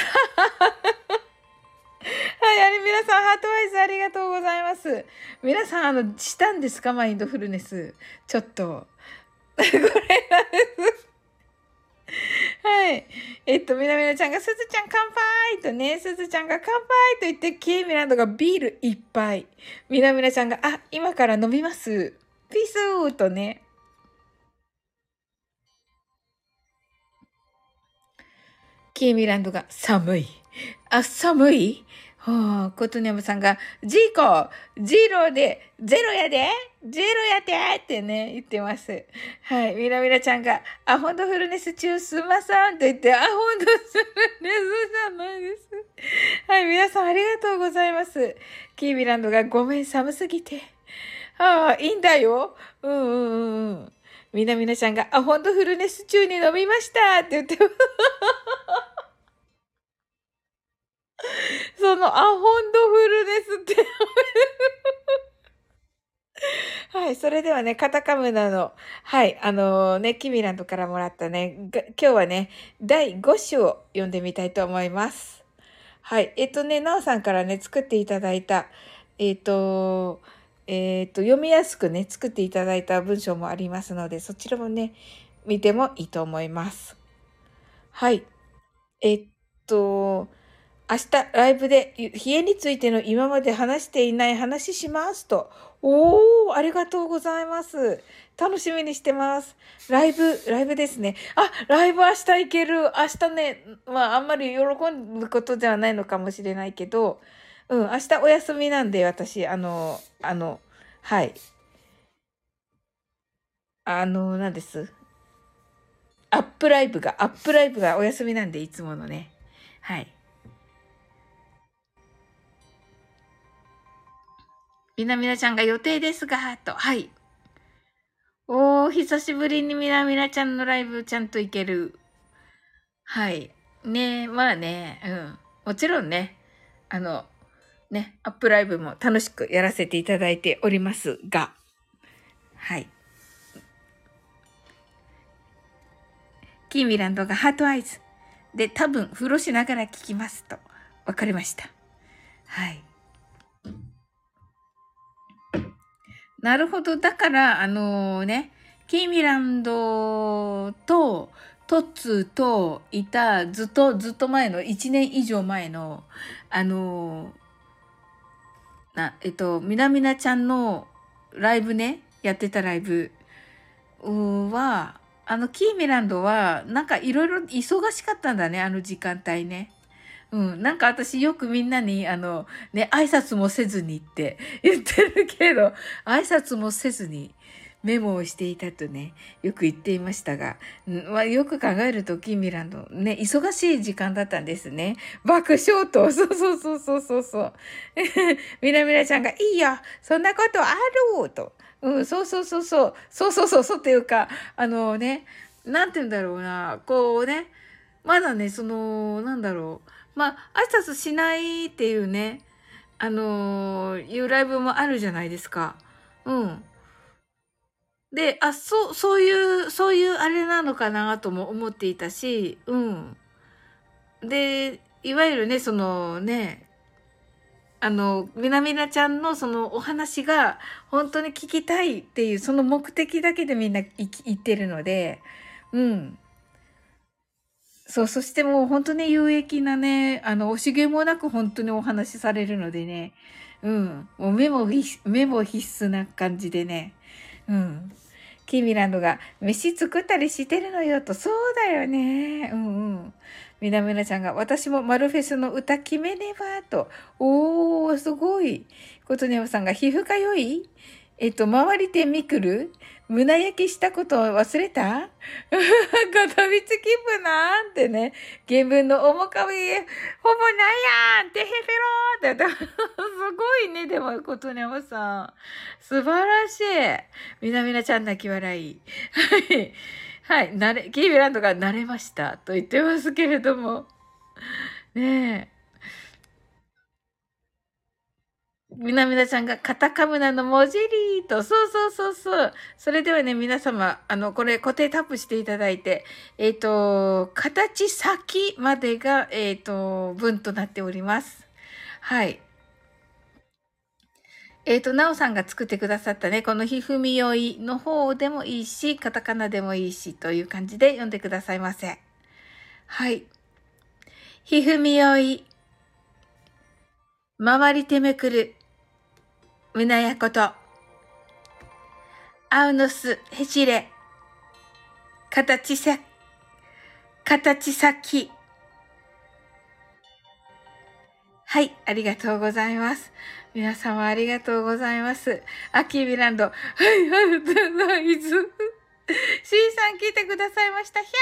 はい、あれ、皆さん、ハートワイズありがとうございます。皆さん、あの、したんですか？マインドフルネス。ちょっと。*laughs* これなんです。はい。えっと、みなみなちゃんが、すずちゃん乾杯とね、すずちゃんが乾杯と言って、ケーミランドがビールいっぱい。みなみなちゃんが、あ、今から飲みます。ピースーとね。ケーミランドが、寒い。あ、寒い？コトネムさんが、ジーコ、ジーローで、ゼロやでゼロやでってね、言ってます。はい。ミラミラちゃんが、アホンドフルネス中すまさんと言って、アホンドフルネスじゃないです。はい。皆さんありがとうございます。キーミランドが、ごめん、寒すぎて。ああ、いいんだよ。うんうんうんうん。みなみなちゃんが、アホンドフルネス中に飲みましたって言ってます。そのアホンドフルネスってはい。それではね、カタカムナの、はい。あのー、ね、キミランドからもらったね、今日はね、第5種を読んでみたいと思います。はい。えっとね、なおさんからね、作っていただいた、えっと、えっと、読みやすくね、作っていただいた文章もありますので、そちらもね、見てもいいと思います。はい。えっと、明日ライブで冷えについての今まで話していない話しますと。おー、ありがとうございます。楽しみにしてます。ライブ、ライブですね。あ、ライブ明日行ける。明日ね、まああんまり喜ぶことではないのかもしれないけど、うん、明日お休みなんで私、あの、あの、はい。あの、何です。アップライブが、アップライブがお休みなんで、いつものね。はい。みなみなちゃんが予定ですが、と。はい。おー、久しぶりにみなみなちゃんのライブちゃんと行ける。はい。ねえまあね、うん。もちろんね、あの、ね、アップライブも楽しくやらせていただいておりますが、はい。キーミランドがハートアイズ。で、多分、風呂しながら聞きますと。わかりました。はい。なるほど。だから、あのー、ね、キーミランドと、トッツーといた、ずっと、ずっと前の、1年以上前の、あのー、な、えっと、みなみなちゃんのライブね、やってたライブは、あの、キーミランドは、なんかいろいろ忙しかったんだね、あの時間帯ね。うん。なんか私よくみんなに、あの、ね、挨拶もせずにって *laughs* 言ってるけど、挨拶もせずにメモをしていたとね、よく言っていましたが、まあ、よく考えると、キミランド、ね、忙しい時間だったんですね。爆笑と、そうそうそうそうそうそう。みなみなちゃんが、いいよそんなことあると。うん、そうそうそうそう。そうそうそうそうっていうか、あのね、なんて言うんだろうな、こうね、まだね、その、なんだろう。まあ、挨拶しないっていうね、あのー、いうライブもあるじゃないですか。うん。で、あ、そう、そういう、そういうあれなのかなとも思っていたし、うん。で、いわゆるね、そのね、あの、みなみなちゃんのそのお話が本当に聞きたいっていう、その目的だけでみんな言ってるので、うん。そう、そしてもう本当に有益なね、あの、惜しげもなく本当にお話しされるのでね、うん、もうメモメモ必須な感じでね、うん。キーミランドが、飯作ったりしてるのよと、そうだよね。うんうん。みなみなちゃんが、私もマルフェスの歌決めねば、と。おー、すごい。ことねおさんが、皮膚科良い？えっと、回り手ミクル？胸焼きしたことを忘れた？*laughs* 片道気分なんてね。原文の面かみ、ほぼないやんてへぺろーって。*laughs* すごいね、でも、ことねもさん。素晴らしい。みなみなちゃん泣き笑い。*laughs* はい。はい。なれ、キービランドが慣れました。と言ってますけれども。ねえ。みなみなちゃんがカタカムナの文字リーと、そうそうそうそう。それではね、皆様、あの、これ固定タップしていただいて、えっ、ー、と、形先までが、えっ、ー、と、文となっております。はい。えっ、ー、と、なおさんが作ってくださったね、このひふみよいの方でもいいし、カタカナでもいいし、という感じで読んでくださいませ。はい。ひふみよい。回りてめくる。うなやこと。あうのす、へしれ。形さ、形先。はい、ありがとうございます。皆様ありがとうございます。アキービランド。はい、あるとないず。C さん来てくださいました。ヒャッ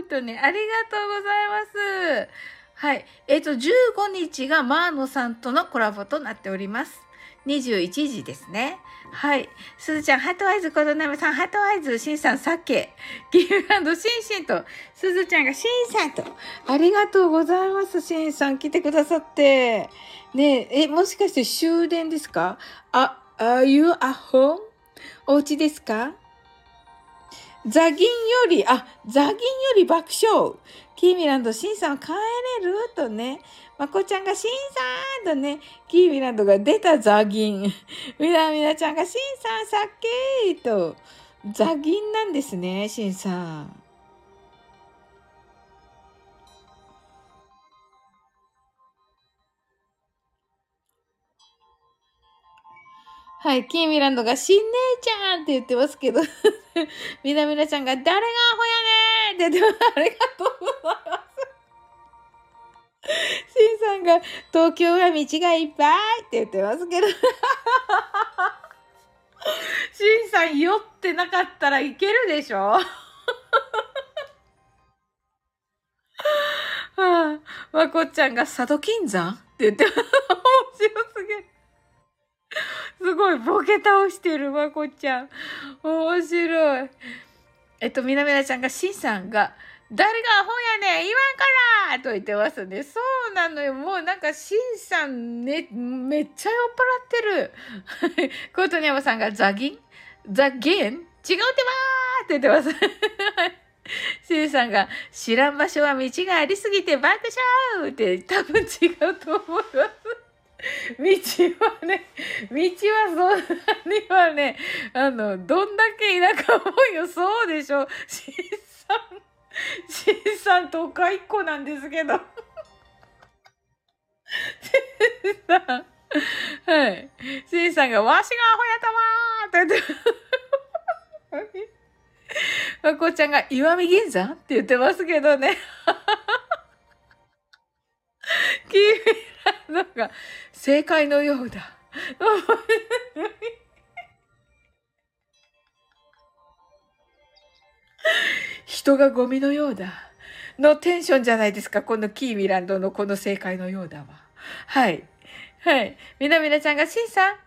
ホーとね、ありがとうございます。はい。えっ、ー、と、15日がマーノさんとのコラボとなっております。21時ですね。はい。すずちゃん、ハートアイズ、コドナメさん、ハートアイズ、シンさん、サケ、ギフランド、シンシンと、すずちゃんがシンさんと、ありがとうございます、シンさん、来てくださって。ねえ、え、もしかして終電ですか？あ、are you at home? お家ですか？ザギンより、あ、ザギンより爆笑。キーミランド、シンさん帰れる？とね。まこちゃんがシンさんとね、キーミランドが出たザギン。みなみなちゃんがシンさんさっけーと、ザギンなんですね、シンさん。はい、キーミランドが、しんねえちゃんって言ってますけど、*laughs* みなみなちゃんが、誰がアホやねんって言って。ありがとうございます。しんさんが、東京は道がいっぱいって言ってますけど、しんさん酔ってなかったらいけるでしょ？はあ、まこっちゃんが佐渡金山って言ってます。面白すぎる。すごい、ボケ倒してる、まこちゃん。面白い。えっと、みなみなちゃんが、しんさんが、誰がアホやねん言わんからと言ってますね。そうなのよ。もうなんか、しんさんね、めっちゃ酔っ払ってる。*laughs* コートニャマさんが、ザギン？ザギン？違うってばーって言ってます。*laughs* しんさんが、知らん場所は道がありすぎて爆笑って多分違うと思います。*laughs* 道はね、道はそんなにはね、あの、どんだけ田舎もんよ、そうでしょ。新さん、新さん都会っ子なんですけど。新さん、はい。新さんが、わしがアホやったわーって言って。*laughs* まこちゃんが、岩見銀山って言ってますけどね。*laughs* 君らのが正解のようだ。*laughs* 人がゴミのようだ。のテンションじゃないですか。このキーミランドのこの正解のようだわ。はい。はい。みなみなちゃんが、しんさん、おつ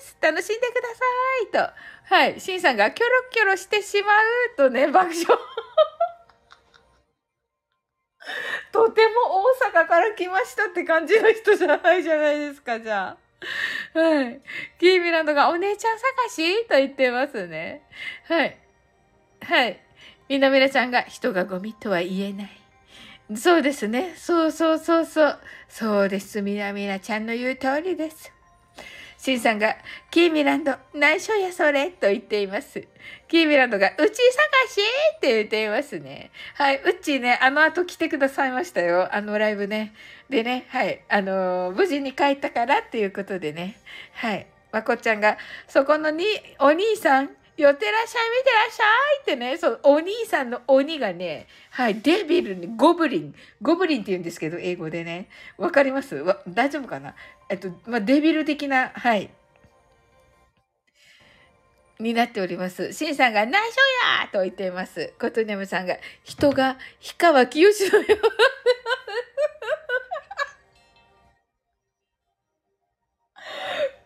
です楽しんでくださいと。はい。しんさんがキョロキョロしてしまうとね、爆笑。とても大阪から来ましたって感じの人じゃないじゃないですか、じゃあ。はい。キーミランドがお姉ちゃん探しと言ってますね。はい。はい。みなみなちゃんが人がゴミとは言えない。そうですね。そうそうそうそう。そうです。みなみなちゃんの言う通りです。シンさんが、キーミランド、内緒やそれと言っています。キーミランドが、うち探し？って言っていますね。はい、うちね、あの後来てくださいましたよ。あのライブね。でね、はい、あのー、無事に帰ったからっていうことでね。はい。まこちゃんが、そこのに、お兄さん、寄ってらっしゃい、見てらっしゃいってね、そう、お兄さんの鬼がね、はい、デビルに、ゴブリン、ゴブリンって言うんですけど、英語でね。わかります？わ大丈夫かな？えっと、まあ、デビル的な、はい、になっております。シンさんが、内緒やと言っています。コトネムさんが、人が氷川きよしのよ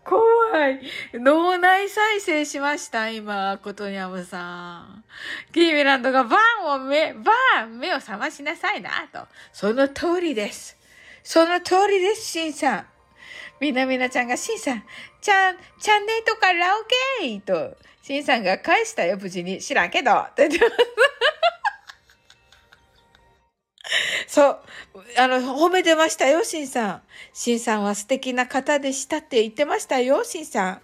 怖い。脳内再生しました、今、コトニャムさん。キーミランドがバンを目、バーン目を覚ましなさいな、と。その通りです。その通りです、シンさん。みなみなちゃんが、シンさん、ちゃん、チャンネルとかラオケーと、シンさんが返したよ、無事に。知らんけど。って言ってます。*laughs* そう。あの、褒めてましたよ、しんさん。しんさんは素敵な方でしたって言ってましたよ、しんさん。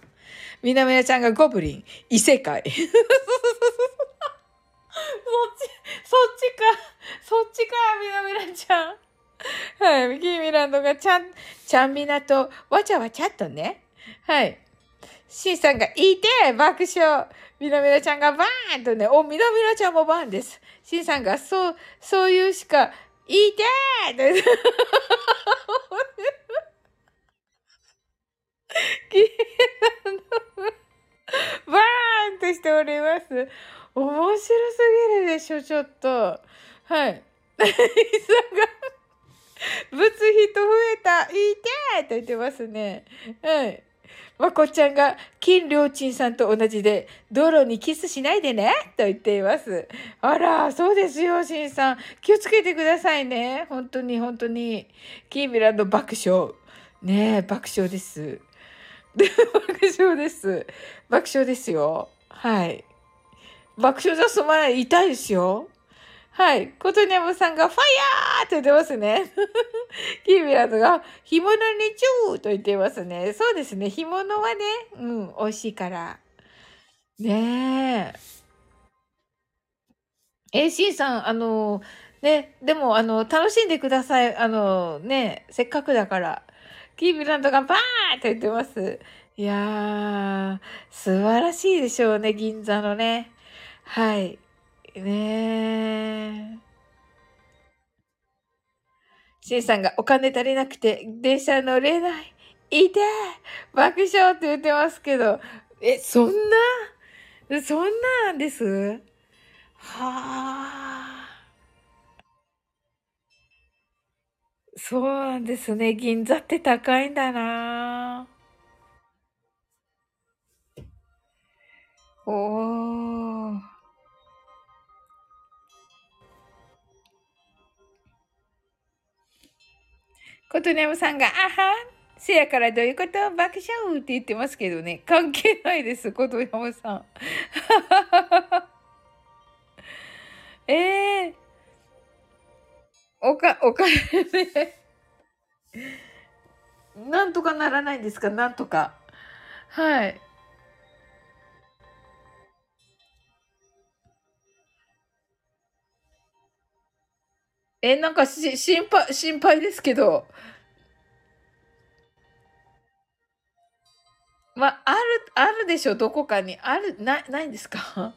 みなみなちゃんがゴブリン、異世界。そっち、そっちか、そっちか、みなみなちゃん。はい、ミキーミランドがちゃん、ちゃんみなと、わちゃわちゃっとね。はい。シンさんがいて、爆笑。みなみなちゃんがバーンとね、お、みなみなちゃんもバーンです。シンさんが、そう、そういうしかいてーと言って、*laughs* バーンとしております。面白すぎるでしょ、ちょっと。はい。*laughs* さんが、物人増えた、いてーと言ってますね。はい。まこちゃんが、金良鎮さんと同じで、道路にキスしないでね、と言っています。あら、そうですよ、しんさん。気をつけてくださいね。本当に、本当に。キーミランド爆笑。ねえ、爆笑です。*laughs* 爆笑です。爆笑ですよ。はい。爆笑じゃすまない。痛いですよ。はい。ことにゃむさんが、ファイヤーって言ってますね。*laughs* キーミランドが、干物にチューと言ってますね。そうですね。干物はね、うん、美味しいから。ねえ。えー、シンさん、あの、ね、でも、あの、楽しんでください。あの、ね、せっかくだから。キーミランドがバーって言ってます。いやー、素晴らしいでしょうね、銀座のね。はい。ねえ。シンさんがお金足りなくて電車乗れない。いて爆笑って言ってますけど。え、そんな？そんななんです？はあ。そうなんですね。銀座って高いんだなおー。ことねむさんが、あはせやからどういうこと？爆笑って言ってますけどね。関係ないです、ことやまさん。え *laughs* えー、おか、お金で。なんとかならないんですか？なんとか。はい。え、なんかし、心配、心配ですけど。まあ、ある、あるでしょ、どこかに。ある、ない、ないんですか？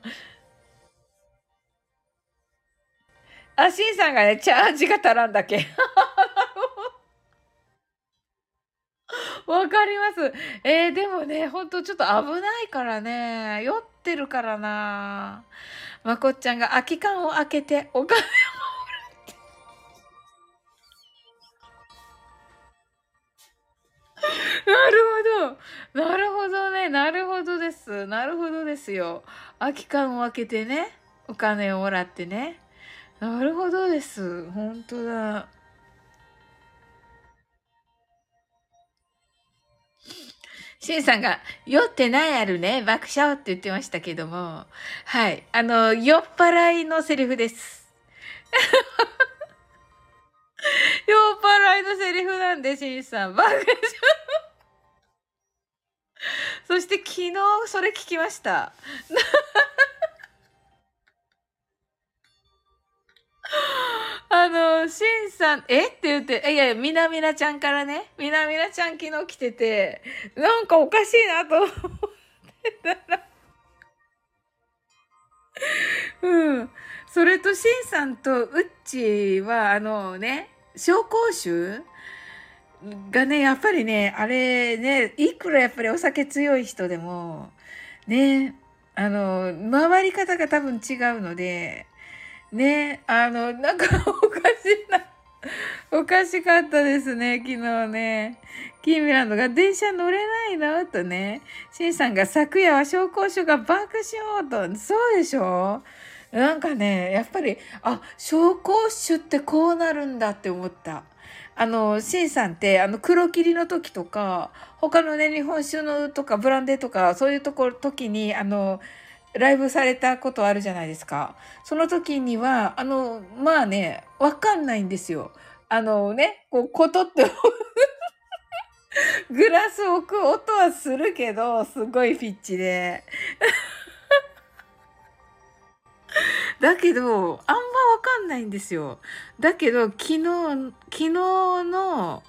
あ、しんさんがね、チャージが足らんだけ。わかります。えー、でもね、ほんとちょっと危ないからね。酔ってるからな。まこっちゃんが空き缶を開けてお金をなるほど。なるほどね。なるほどです。なるほどですよ。空き缶を開けてね。お金をもらってね。なるほどです。本当だ。シンさんが、酔ってないあるね、爆笑って言ってましたけども、はい。あの、酔っ払いのセリフです。*laughs* 酔っ払いのセリフなんで、シンさん。爆笑。*laughs* そして昨日それ聞きました。*laughs* あの、しんさん、え？って言って、いやいや、みなみなちゃんからね、みなみなちゃん昨日来てて、なんかおかしいなと思ってたら *laughs* うん。それと、しんさんとうっちは、あのね、紹興酒がね、やっぱりね、あれね、いくらやっぱりお酒強い人でも、ね、あの、回り方が多分違うので、ね、あの、なんかおかしいな。おかしかったですね、昨日ね。キーミランドが電車乗れないのとね。シンさんが昨夜は紹興酒が爆笑と。そうでしょ？なんかね、やっぱり、あ、紹興酒ってこうなるんだって思った。あの、シンさんって、あの、黒霧の時とか、他のね、日本酒のとか、ブランデーとか、そういうところ、時に、あの、ライブされたことあるじゃないですか。その時には、あの、まあね、わかんないんですよ。あのね、こう、ことってグラス置く音はするけど、すごいピッチで。*laughs* だけど、あんまわかんないんですよ。だけど、昨日、昨日の、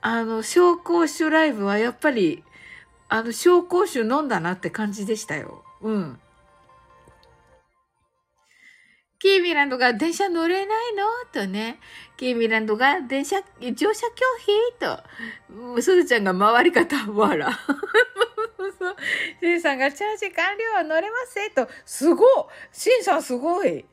あの、紹興酒ライブはやっぱり、あの、紹興酒飲んだなって感じでしたよ。うん。キーミランドが電車乗れないの？とね。キーミランドが電車、乗車拒否？と。すずちゃんが回り方、わら。そう。シンさんがチャージ完了は乗れますせと。すごいシンさんすごい。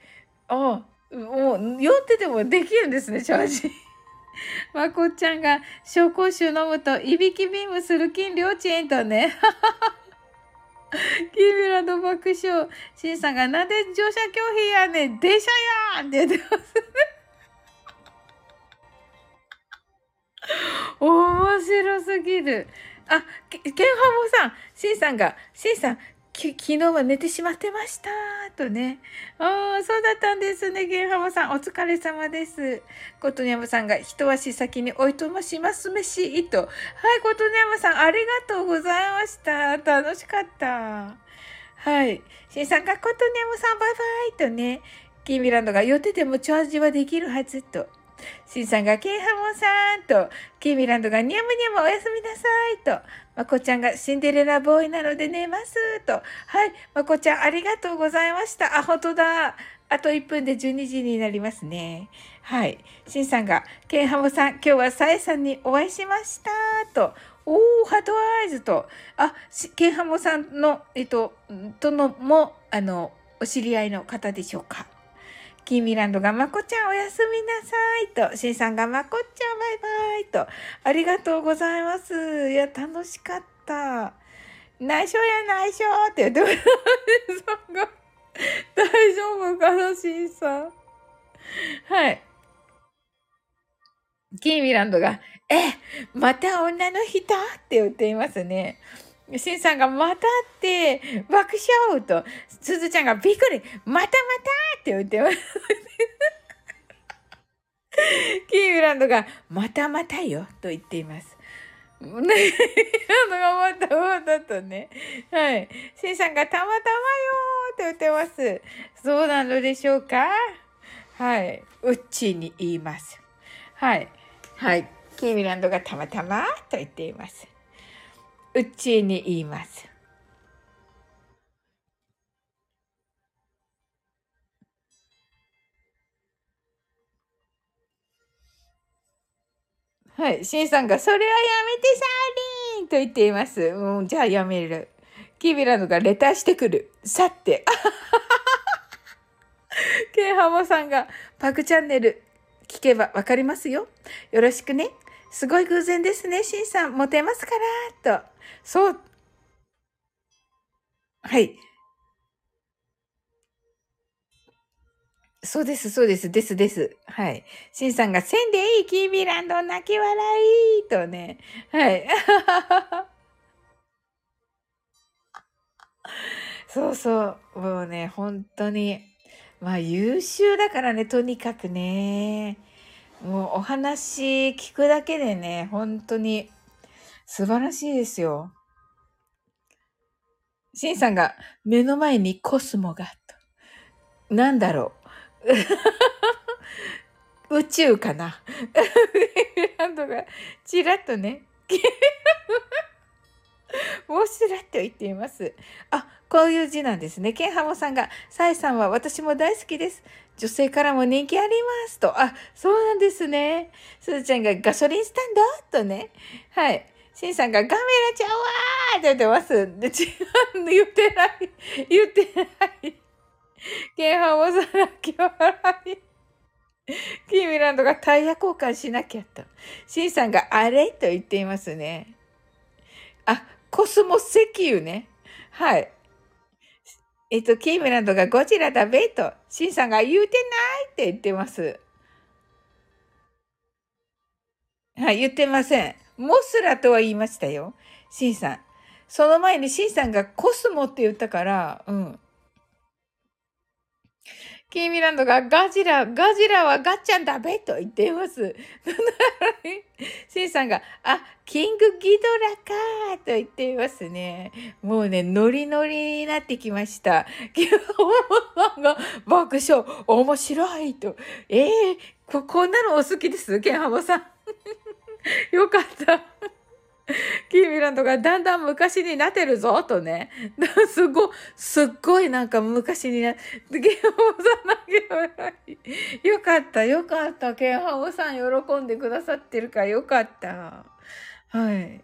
ああもう、酔っててもできるんですね、チャージ。*laughs* まこっちゃんが紹興酒飲むといびきビームする金両チェーンとね。*laughs* キーミラの爆笑。シンさんがなんで乗車拒否やねん電車やんって言ってますね。面白すぎる。あ、ケンハモさん、シンさんが、シンさん、き昨日は寝てしまってました。とね。ああ、そうだったんですね。ゲンハマさん、お疲れ様です。コトニャムさんが一足先においとましますめし、と。はい、コトニャムさん、ありがとうございました。楽しかった。はい。シンさんがコトニャムさん、バイバイとね。キーミランドが予定でもチャージはできるはずと。シンさんがケンハモさんと、キーミランドがニャムニャムおやすみなさいと、まこちゃんがシンデレラボーイなので寝ますと、はい、まこちゃんありがとうございました。あ、ほんとだ。あと1分で12時になりますね。はい。シンさんが、ケンハモさん、今日はサエさんにお会いしましたと、おー、 heart eyes と、あ、ケンハモさんの、えっと、とのも、あの、お知り合いの方でしょうか。キーミランドがまこちゃんおやすみなさいと、シンさんがまこちゃんバイバイと、ありがとうございます。いや、楽しかった。内緒や内緒って言ってもさんが、大丈夫かな、シンさん。はい。キーミランドが、え、また女の人？って言っていますね。しんさんがまたって爆笑と、すずちゃんがびっくりまたまたって言ってます。*laughs* キーミランドがまたまたよと言っています。ね、キーミランドがまたまたとね。はい。しんさんがたまたまよーって言ってます。そうなのでしょうか？はい。うっちに言います。はい。はい。キーミランドがたまたまと言っています。うちに言います。はい。シンさんが、それはやめてサーリンと言っています。うん、じゃあやめる。キビラのがレターしてくる。さって。*laughs* ケンハモさんが、パクチャンネル聞けばわかりますよ。よろしくね。すごい偶然ですね、シンさん。モテますから、と。そう。はい。そうです、そうです、です、です。はい。シンさんが、せんでいい、キーミランド、泣き笑い、とね。はい。*laughs* そうそう。もうね、本当に。まあ、優秀だからね、とにかくね。もう、お話聞くだけでね、本当に素晴らしいですよ。シンさんが目の前にコスモがと。なんだろう。*laughs* 宇宙かな。ランドがちらっとね。*laughs* もうしらっと言っています。あ、こういう字なんですね。ケンハモさんが、サイさんは私も大好きです。女性からも人気ありますと。あ、そうなんですね。すずちゃんがガソリンスタンド？とね。はい。しんさんがガメラちゃうわーって言ってます。で、違う、言ってない。*laughs* 言ってない。ケンハモさん泣き笑い。キーミランドがタイヤ交換しなきゃと。シンさんがあれと言っていますね。あ、コスモ石油ね。はい。えっと、キーミランドがゴジラだべと。シンさんが言うてないって言ってます。はい、言ってません。モスラとは言いましたよ。シンさん。その前にシンさんがコスモって言ったから、うん。キーミランドがガジラ、ガジラはガッチャンだべと言っています。*laughs* シンさんが、あ、キングギドラかと言っていますね。もうね、ノリノリになってきました。*laughs* キーさんが爆笑、面白いと。ええー、こ、こんなのお好きです？ケンハモさん。*laughs* よかった。キーミランドがだんだん昔になってるぞ、とね。*laughs* すご、すっごいなんか昔にな、ケンハモさんだけよかった、よかった。ケンハモさん喜んでくださってるからよかった。はい。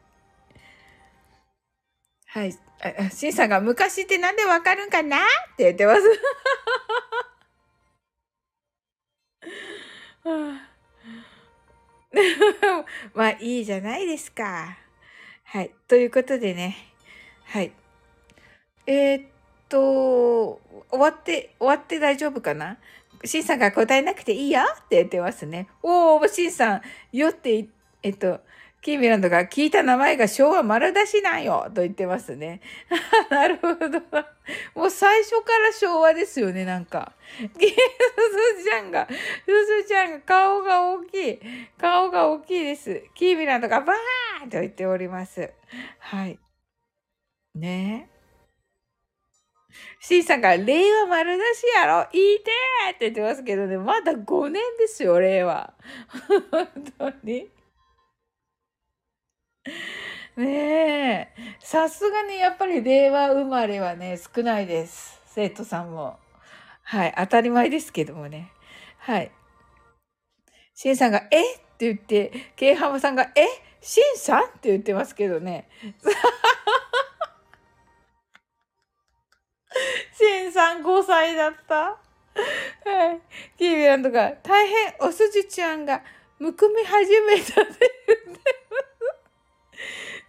はい。あ、シンさんが昔ってなんでわかるんかな？って言ってます。は *laughs* あ *laughs* まあいいじゃないですか。はい。ということでね。はい。えー、っと、終わって、終わって大丈夫かな？しんさんが答えなくていいよって言ってますね。おー、しんさん、よって、えっと、キーミランドが聞いた名前が昭和丸出しなんよと言ってますね。*laughs* なるほど。もう最初から昭和ですよね、なんか。すずちゃんが、すずちゃんが顔が大きい。顔が大きいです。キーミランドがバーンと言っております。はい。ねえ。C さんが、令和丸出しやろ？いいてって言ってますけどね、まだ5年ですよ、令和。*laughs* 本当に。*laughs* ねえ。さすがにやっぱり令和生まれはね、少ないです。生徒さんも。はい。当たり前ですけどもね。はい。シンさんが、え？って言って、ケイハムさんが、え？シンさん？って言ってますけどね。*laughs* シンさん5歳だった。はい。キービランドが、大変おすじちゃんが、むくみ始めたって言って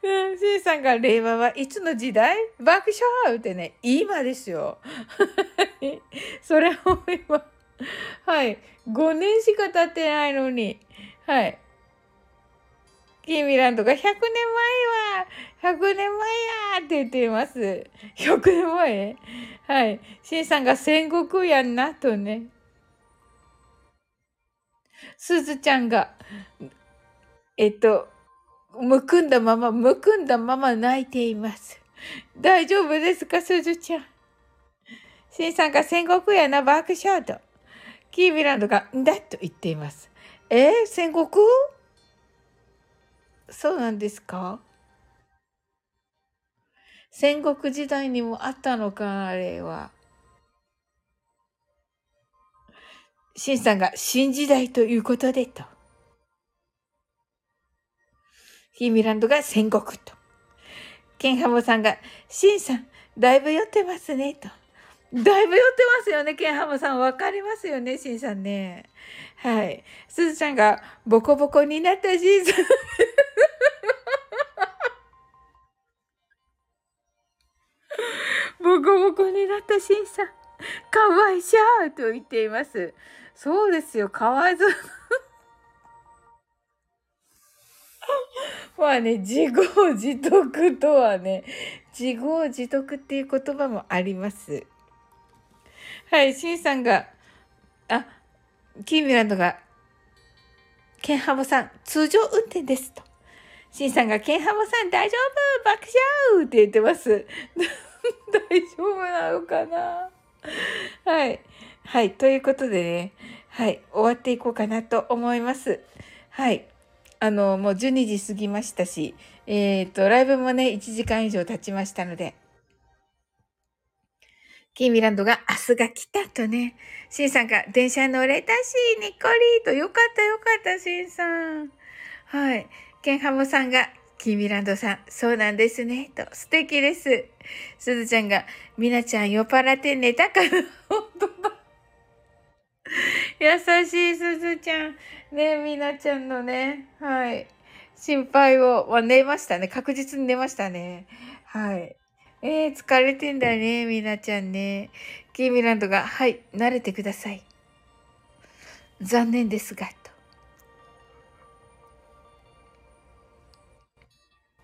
うん、シンさんが令和はいつの時代？爆笑？ってね、今ですよ。*laughs* それを今、はい。5年しか経ってないのに、はい。キーミランドが100年前は、100年前やって言っています。100年前？はい。シンさんが戦国やんな、とね。すずちゃんが、えっと、むくんだまま、むくんだまま泣いています。大丈夫ですか、すずちゃん？シンさんが戦国やな、爆笑と。キービランドが、んだと言っています。えー、戦国？そうなんですか？戦国時代にもあったのか、あれは。シンさんが新時代ということでと。ヒーミランドが戦国と。ケンハモさんが、シンさん、だいぶ酔ってますね、と。だいぶ酔ってますよね、ケンハモさん。わかりますよね、シンさんね。はい。すずちゃんが、ボコボコになったシンさん。*laughs* ボコボコになったシンさん。かわいしゃーと言っています。そうですよ、かわいそう。*laughs* まあね、自業自得とはね、自業自得っていう言葉もあります。はい、シンさんが、あ、キーミランドが、ケンハモさん、通常運転ですと。シンさんが、ケンハモさん大丈夫？爆笑って言ってます。*laughs* 大丈夫なのかな？はい。はい。ということでね、はい。終わっていこうかなと思います。はい。あの、もう12時過ぎましたし、えっ、ー、と、ライブもね、1時間以上経ちましたので、キーミランドが明日が来たとね、シンさんが電車乗れたし、にっこりと、よかったよかった、シンさん。はい。ケンハモさんが、キーミランドさん、そうなんですね、と、素敵です。すずちゃんが、みなちゃん酔っ払って寝たかな *laughs* 本当だ。*laughs* 優しいすずちゃん。ねみなちゃんのね、はい。心配を、まあ、寝ましたね。確実に寝ましたね。はい。えー、疲れてんだね、みなちゃんね。キーミランドが、はい、慣れてください。残念ですが、と。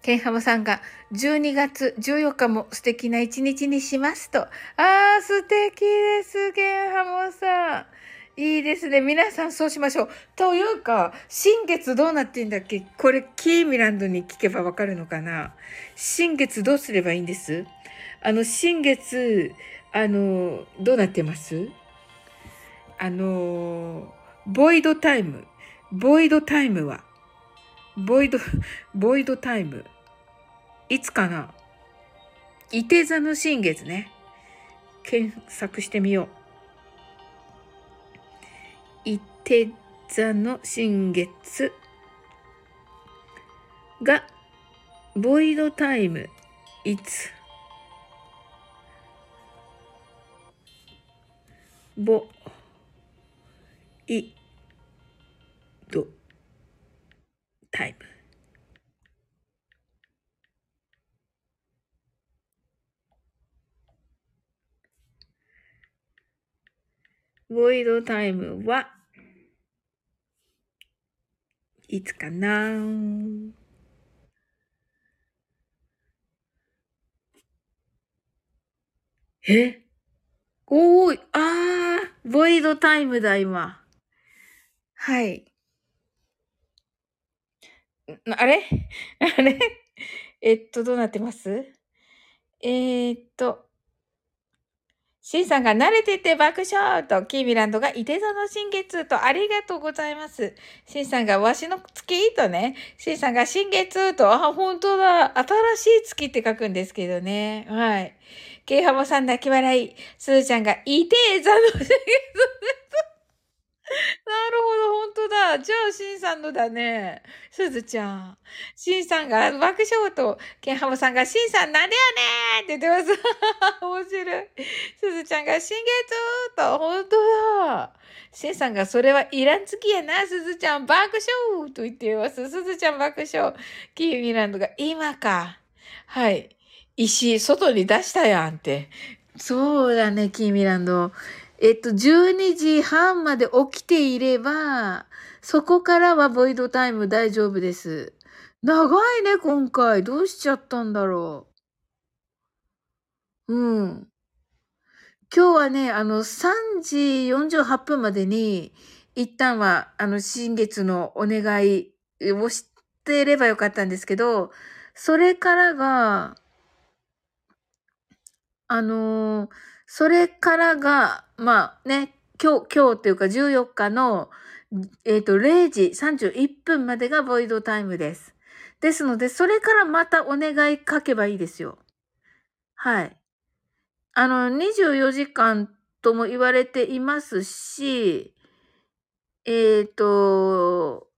ケンハモさんが12月14日も素敵な一日にしますと。あー、素敵です、ケンハモさん。いいですね。皆さんそうしましょう。というか、新月どうなってんだっけ？これ、キーミランドに聞けばわかるのかな？新月どうすればいいんです？あの、新月、あの、どうなってます？あの、ボイドタイム。ボイドタイムは、ボイド、ボイドタイム。いつかな？伊手座の新月ね。検索してみよう。伊手座の新月が、ボイドタイム、いつ？ボ、イ、ド、タイム。ボイドタイムはいつかな。え？おーい、あー、ボイドタイムだ、今。はい。あれ？あれ？*laughs* *laughs* えっと、どうなってます？えー、っと、シンさんが慣れてて爆笑と、キーミランドがいて座の新月と、ありがとうございます。シンさんがわしの月とね、シンさんが新月と、あ、本当だ、新しい月って書くんですけどね。はい。ケイハモさん泣き笑い。スーちゃんがいて座の新月 *laughs* なるほど、本当だ。じゃあ、シンさんのだね。すずちゃん。シンさんが爆笑と、ケンハモさんが、シンさんなんでやねんって言ってます。*laughs* 面白い。すずちゃんが、新月と、本当だ。シンさんが、それはいらんつきやな、すずちゃん爆笑と言ってます。すずちゃん爆笑。キーミランドが、今か。はい。石、外に出したやんって。そうだね、キーミランド。えっと、12時半まで起きていれば、そこからはボイドタイム大丈夫です。長いね、今回。どうしちゃったんだろう。うん。今日はね、あの、3時48分までに、一旦は、あの、新月のお願いをしてればよかったんですけど、それからが、あのーそれからが、まあね、今日、今日っていうか14日の、えっ、ー、と、0時31分までがボイドタイムです。ですので、それからまたお願い書けばいいですよ。はい。あの、24時間とも言われていますし、えっ、ー、と、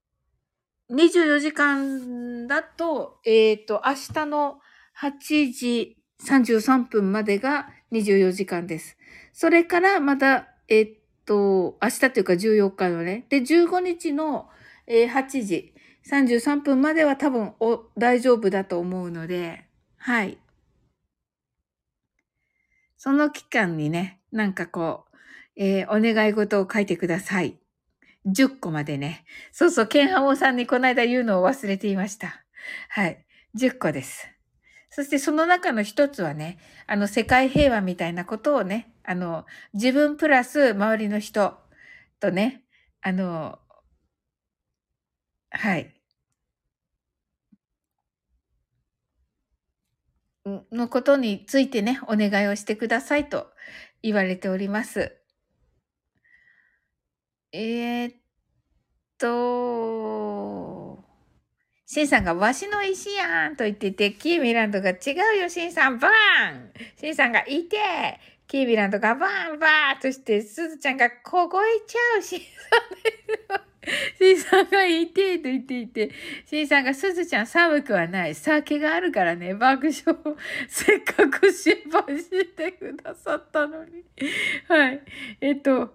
24時間だと、えっ、ー、と、明日の8時33分までが24時間です。それからまた、えっと、明日というか14日のね。で、15日の、え、8時33分までは多分大丈夫だと思うので、はい。その期間にね、なんかこう、えー、お願い事を書いてください。10個までね。そうそう、ケンハモさんにこの間言うのを忘れていました。はい。10個です。そしてその中の一つはね、あの世界平和みたいなことをね、あの自分プラス周りの人とね、あの、はい。のことについてね、お願いをしてくださいと言われております。えー、っと、シンさんがわしの石やんと言ってて、キーミランドが違うよ、シンさん、バーンシンさんがいて、キーミランドがバーンバーンとして、スズちゃんが凍えちゃう、シンさんシンさんがいて、と言っていて、シンさんがスズちゃん寒くはない。酒があるからね、爆笑。せっかく心配してくださったのに。はい。えっと、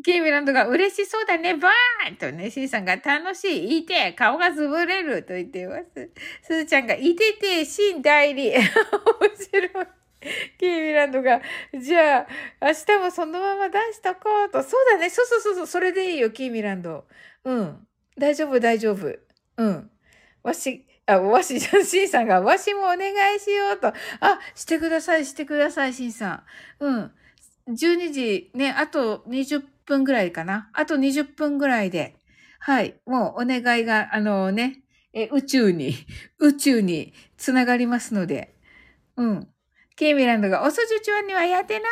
キーミランドが嬉しそうだね、バーンとね、シンさんが楽しい、いて、顔が潰れると言っています。すずちゃんがいてて、シン代理。面白い。キーミランドが、じゃあ、明日もそのまま出しとこうと。そうだね。そうそうそうそう。それでいいよ、キーミランド。うん。大丈夫、大丈夫。うん。わし、あ、わし、*laughs* シンさんが、わしもお願いしようと。あ、してください、してください、シンさん。うん。12時ね、あと20分ぐらいかな。あと20分ぐらいで、はい、もうお願いが、あのね、え宇宙に、*laughs* 宇宙につながりますので、うん。キーミランドが、おそじゅちにはやってないよ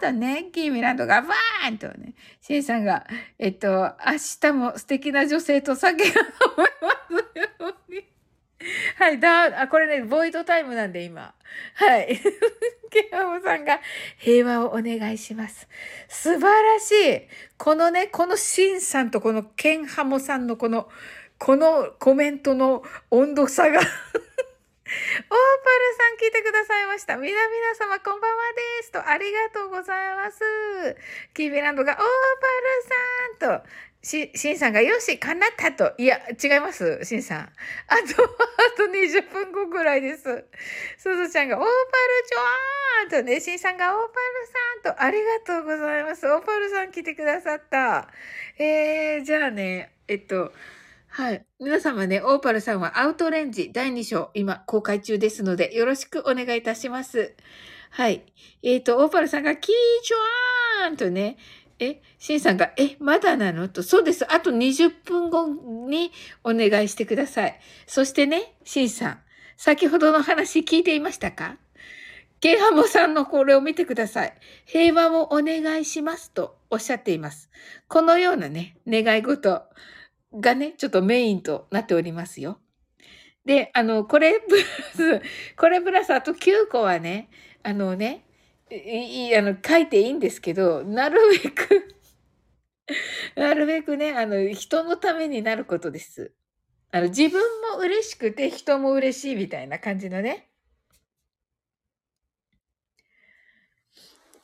とね、キーミランドがバーンとね、シンさんが、えっと、明日も素敵な女性と酒が飲めますように。はい、だ、あ、これね、ボイドタイムなんで今。はい。*laughs* ケンハモさんが平和をお願いします。素晴らしい。このね、このシンさんとこのケンハモさんのこの、このコメントの温度差が *laughs* オーパルさん聞いてくださいました。皆々様こんばんはです。と、ありがとうございます。キービランドがオーパルさんと、し、しんさんが、よし、かなったと。いや、違います、しんさん。あと、*laughs* あと20分後ぐらいです。すずちゃんが、オーパルちょーんとね、しんさんが、オーパルさんと、ありがとうございます。オーパルさん来てくださった。えー、じゃあね、えっと、はい。皆様ね、オーパルさんはアウトレンジ第2章、今公開中ですので、よろしくお願いいたします。はい。えっ、ー、と、オーパルさんが、キーチョーンとね、え、シンさんが、え、まだなの？と、そうです。あと20分後にお願いしてください。そしてね、シンさん、先ほどの話聞いていましたか？ケンハモさんのこれを見てください。平和をお願いしますとおっしゃっています。このようなね、願い事。がね、ちょっとメインとなっておりますよ。で、あの、これプラス、これプラスあと9個はね、あのね、い、あの、書いていいんですけど、なるべく *laughs* なるべくね、あの、人のためになることです。あの、自分も嬉しくて人も嬉しいみたいな感じのね。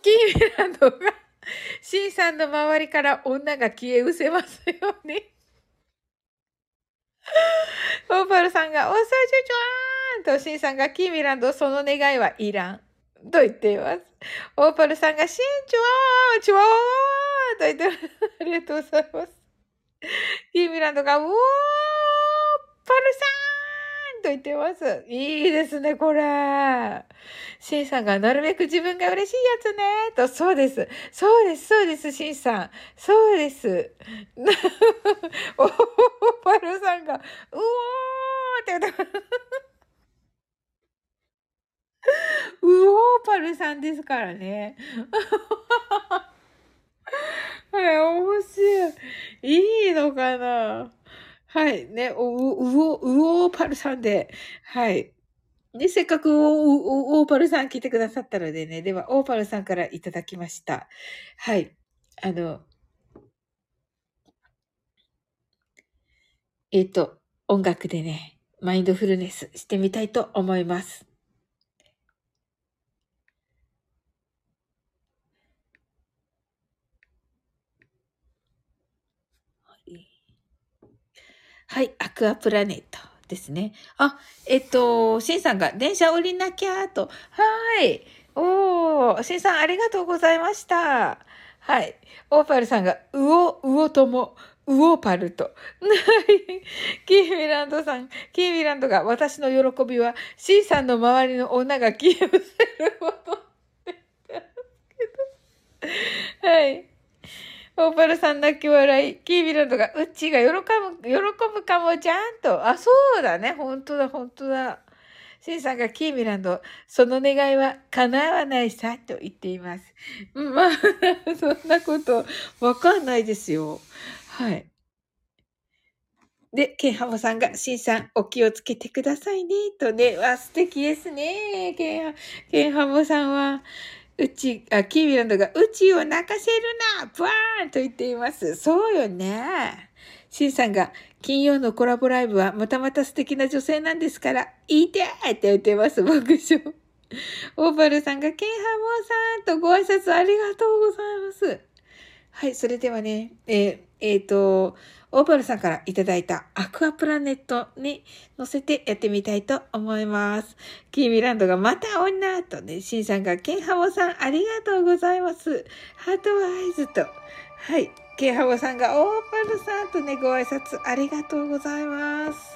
キーミランドが、*laughs* シンさんの周りから女が消え失せますように。オーパルさんが、おさじゅちょーんと、シンさんが、キーミランド、その願いはいらん。と言っています。オーパルさんが、シンチュワーチュワーと言ってます。ありがとうございます。キーミランドが、ウォーパルさんと言ってます。いいですね、これ。シンさんが、なるべく自分が嬉しいやつね。と、そうです。そうです、そうです、シンさん。そうです。オーパルさんが、うおーって言ってウオーパルさんですからね。はい、面白い。いいのかなはい。ね、う、うお、うおーパルさんで、はい。で、せっかくオーパルさん来てくださったのでね、では、オーパルさんからいただきました。はい。あの、えっ、と、音楽でね、マインドフルネスしてみたいと思います。はい、アクアプラネットですね。あ、えっと、シンさんが電車降りなきゃと。はい。おー、シンさんありがとうございました。はい。オーパルさんが、うお、うおとも、ウオパルト。*laughs* キーミランドさん、キーミランドが私の喜びは C さんの周りの女が消え失せること。*laughs* はい。オーパルさん泣き笑い。キーミランドが、うっちが喜ぶ、喜ぶかもちゃんと。あ、そうだね。本当だ、本当だ。シンさんがキーミランド、その願いは叶わないさ、と言っています。まあ、*laughs* そんなことわかんないですよ。はい。で、ケンハモさんが、シンさん、お気をつけてくださいね、とね、わ、素敵ですね、ケンハ、ケンハモさんは、うち、あ、キーミランドが、うちを泣かせるなバーンと言っています。そうよね。シンさんが、金曜のコラボライブはまたまた素敵な女性なんですから、いいてーって言ってます、爆笑。オーバルさんが、ケンハモーさんとご挨拶ありがとうございます。はい、それではね、えー、えっ、ー、と、オーバルさんからいただいたアクアプラネットに乗せてやってみたいと思います。キーミランドがまた女とね、シンさんがケンハモさんありがとうございます。ハートワイズと。はい。ケンハモさんがオーバルさんとね、ご挨拶ありがとうございます。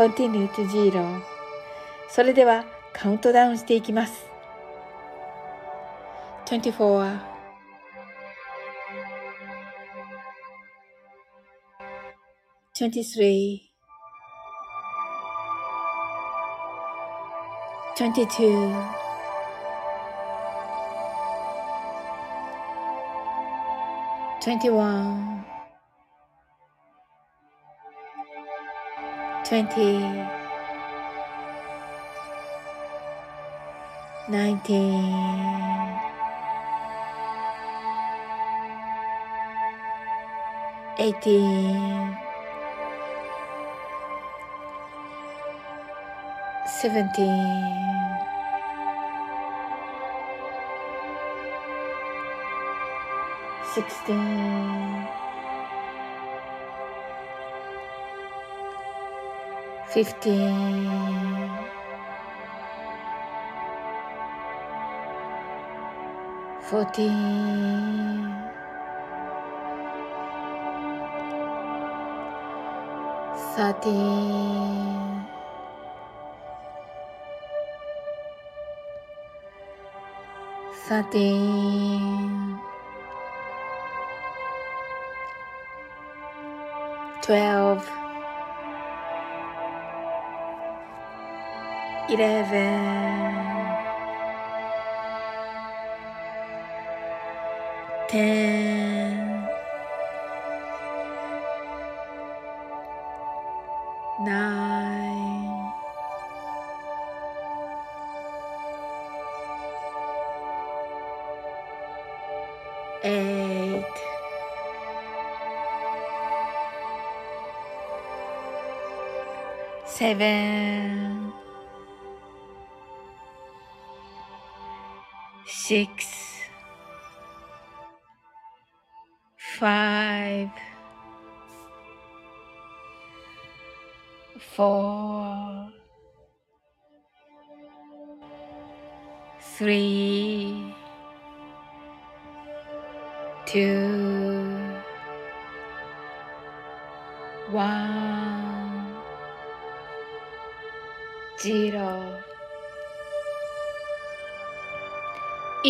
continue to zero. それではカウントダウンしていきます。24 23 22 21 twenty, nineteen, eighteen, seventeen, sixteen. fifteen, fourteen, thirteen, thirteen, twelve. 11 10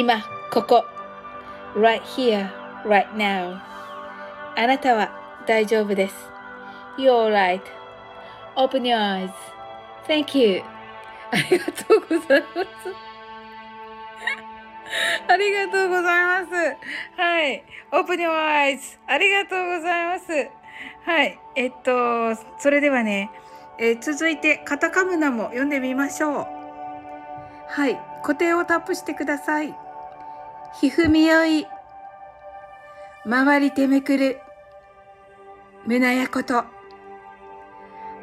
今、ここ。right here, right now. あなたは大丈夫です。You're right.Open your eyes.Thank you. ありがとうございます。*laughs* ありがとうございます。はい。Open your eyes. ありがとうございます。はい。えっと、それではね、え、続いてカタカムナも読んでみましょう。はい。固定をタップしてください。ひふみよい。回りてめくる。胸やこと。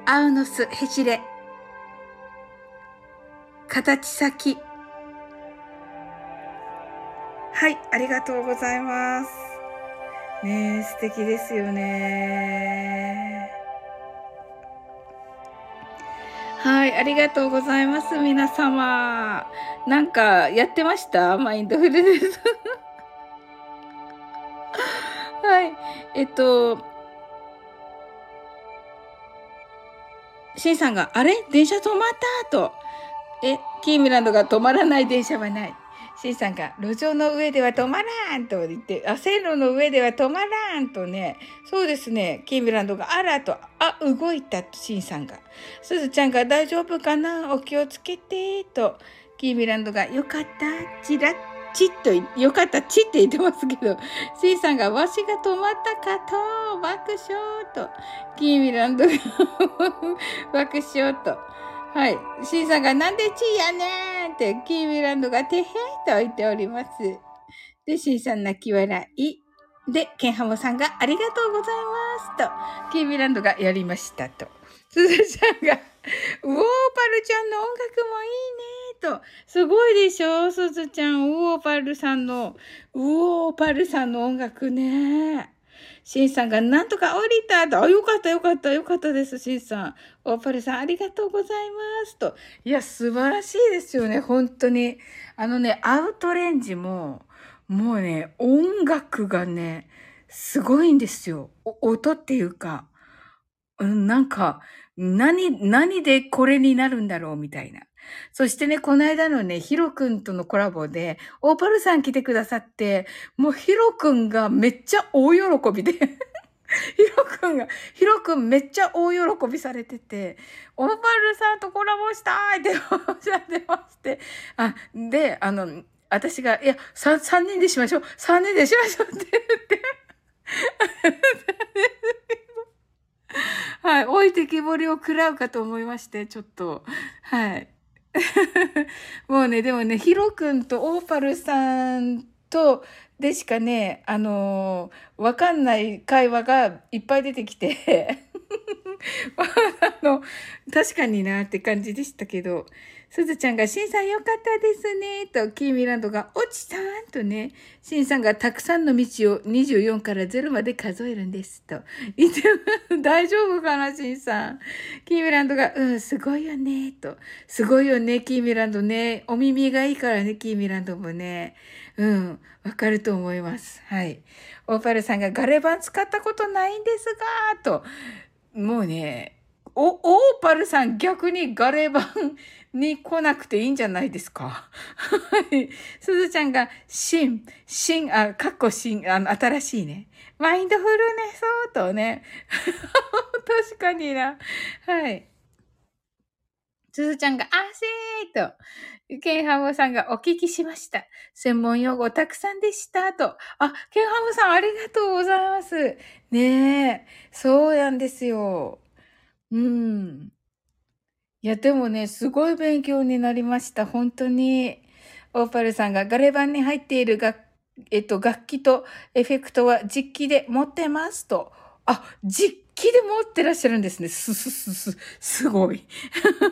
アウノスへしれ。形先。はい、ありがとうございます。ね素敵ですよねはい、ありがとうございます、皆様。なんか、やってました？マインドフルネス。*laughs* はい、えっと、シンさんが、あれ？電車止まった？と。え、キーミランドが止まらない電車はない。シンさんが、路上の上では止まらんと言って、あ、線路の上では止まらんとね、そうですね、キーミランドが、あらと、あ、動いたと、シンさんが。すずちゃんが、大丈夫かな？お気をつけて、と、キーミランドが、よかった、ちらっちっと、よかったちって言ってますけど、シンさんが、わしが止まったかと、爆笑と、キーミランドが爆笑と、はい。シーさんがなんでチーやねんって、キーミランドがてへーと言っております。で、シーさん泣き笑い。で、ケンハモさんがありがとうございますと、キーミランドがやりましたと。すずちゃんが、ウォーパルちゃんの音楽もいいねと、すごいでしょ？すずちゃん、ウォーパルさんの、ウォーパルさんの音楽ね。シンさんがなんとか降りたと。あ、よかったよかったよかったです、シンさん。オーパルさんありがとうございますと。いや、素晴らしいですよね、本当に。あのね、アウトレンジも、もうね、音楽がね、すごいんですよ。音っていうか、うん、なんか、何、何でこれになるんだろうみたいな。そしてね、この間のね、ヒロくんとのコラボで、オーパルさん来てくださって、もうヒロくんがめっちゃ大喜びでヒロくんが、ヒロくんめっちゃ大喜びされてて、オーパルさんとコラボしたいっておっしゃってまして。あ、で、あの、私が、いや、三、三人でしましょう。三人でしましょうって言ってはい。置いてきぼりを食らうかと思いまして、ちょっと。はい。もうね、でもね、ヒロ君とオーパルさんと、でしかね、あのー、わかんない会話がいっぱい出てきて *laughs* あの、確かになって感じでしたけど、すずちゃんが、しんさんよかったですね、と、キーミランドが、おちさんとね、しんさんがたくさんの道を24から0まで数えるんです、と。言って大丈夫かな、しんさん。キーミランドが、うん、すごいよね、と。すごいよね、キーミランドね。お耳がいいからね、キーミランドもね。うん、わかると思います。はい。オーパルさんが、ガレ版使ったことないんですが、と。もうね、お、オーパルさん逆にガレ版に来なくていいんじゃないですか？はい。すずちゃんが、新、新、あ、かっこ新、あの、新しいね。マインドフルネスとね。*laughs* 確かにな。はい。すずちゃんが、あせーと。ケンハムさんがお聞きしました。専門用語たくさんでした。と。あ、ケンハムさんありがとうございます。ねえ。そうなんですよ。うん。いや、でもね、すごい勉強になりました。本当に。オーパルさんがガレ版に入っている楽、えっと、楽器とエフェクトは実機で持ってますと。あ、実機で持ってらっしゃるんですね。すすすす、すごい。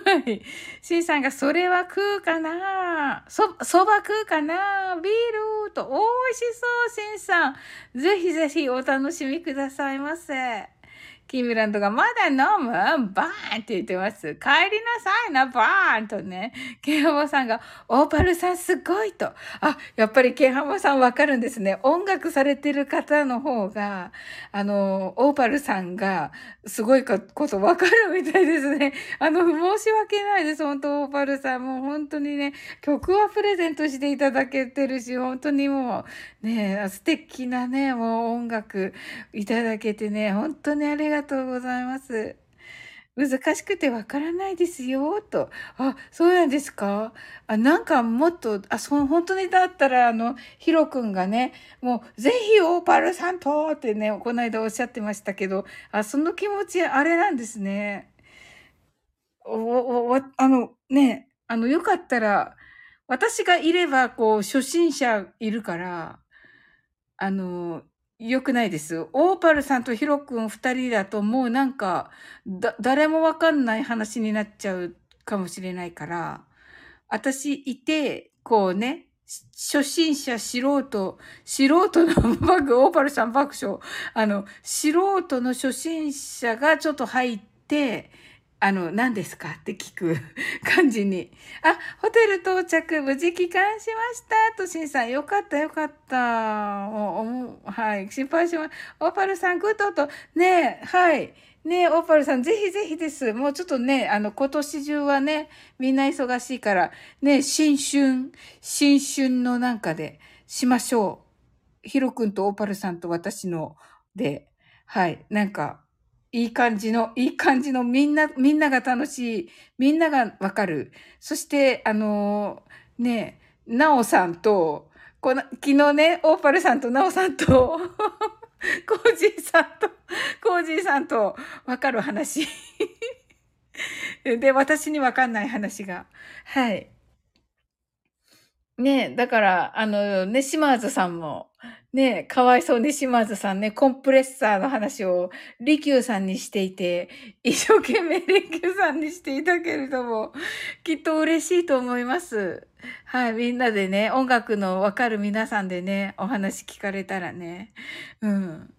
はい。シンさんが、それは食うかな？そ、そば食うかな？ビールと、美味しそう、シンさん。ぜひぜひお楽しみくださいませ。キーミランドがまだ飲む？バーンって言ってます。帰りなさいな、バーンとね。ケンハマさんが、オーパルさんすごいと。あ、やっぱりケンハマさんわかるんですね。音楽されてる方の方が、あの、オーパルさんがすごいことわかるみたいですね。あの、申し訳ないです。本当オーパルさん。もう本当にね、曲はプレゼントしていただけてるし、本当にもう、ね、素敵なね、もう音楽いただけてね、本当にありがとうがとうございます。難しくてわからないですよ、と。あ、そうなんですか？あ、なんかもっと、あ、その、本当にだったら、あの、ヒロくんがね、もう、ぜひオーパルさんとってね、この間おっしゃってましたけど、あ、その気持ち、あれなんですね。お、お、あの、ね、あの、よかったら、私がいれば、こう、初心者いるから、あの、良くないです。オーパルさんとヒロ君二人だともうなんか、だ、誰もわかんない話になっちゃうかもしれないから、私いて、こうね、初心者、素人、素人のバグ、オーパルさん爆笑。あの、素人の初心者がちょっと入って、あの、何ですか？って聞く *laughs* 感じに。あ、ホテル到着、無事帰還しました。と、しんさん、よかった、よかった。おおはい、心配します。オーパルさん、 good と、ねえはい。ねえオーパルさん、ぜひぜひです。もうちょっとね、あの、今年中はね、みんな忙しいから、ねえ、新春、新春のなんかでしましょう。ヒロ君とオーパルさんと私ので、はい、なんか、いい感じの、いい感じの、みんな、みんなが楽しい、みんながわかる。そして、あのー、ね、なおさんと、この、昨日ね、オーパルさんとなおさんと、*laughs* コージーさんと、コージーさんとわかる話。で、私にわかんない話が。はい。ねだから、あの、ね、島津さんも、ねえかわいそうに島津さんね、コンプレッサーの話を利休さんにしていて、一生懸命利休さんにしていたけれども、きっと嬉しいと思います。はい、みんなでね、音楽のわかる皆さんでね、お話聞かれたらね。うん。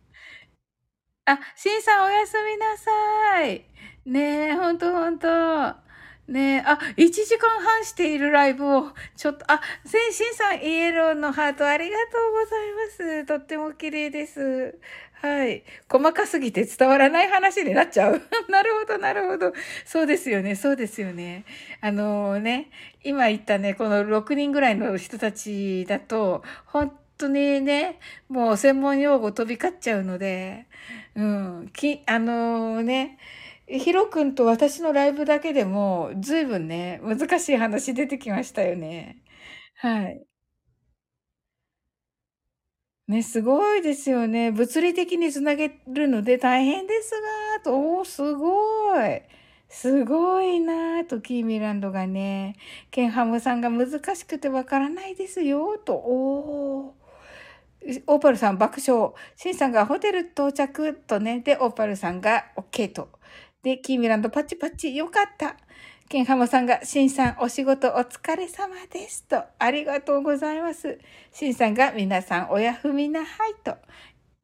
あ、しんさんおやすみなさい。ねえ、ほんとほんと。ねえ、あ、1時間半しているライブを、ちょっと、あ、せんしんさん、イエローのハートありがとうございます。とっても綺麗です。はい。細かすぎて伝わらない話になっちゃう。*laughs* なるほど、なるほど。そうですよね、そうですよね。あのー、ね、今言ったね、この6人ぐらいの人たちだと、本当にね、もう専門用語飛び交っちゃうので、うん、き、あのー、ね、ヒロ君と私のライブだけでも、ずいぶんね、難しい話出てきましたよね。はい。ね、すごいですよね。物理的につなげるので大変ですが、と、おー、すごい。すごいなぁと、キーミランドがね、ケンハムさんが難しくてわからないですよ、と、おー。オーパルさん爆笑。シンさんがホテル到着とね。で、オーパルさんが OK と。で、キーミランドパチパチよかった。ケンハモさんが、シンさんお仕事お疲れ様ですと。ありがとうございます。シンさんが、皆さんおやすみなはいと。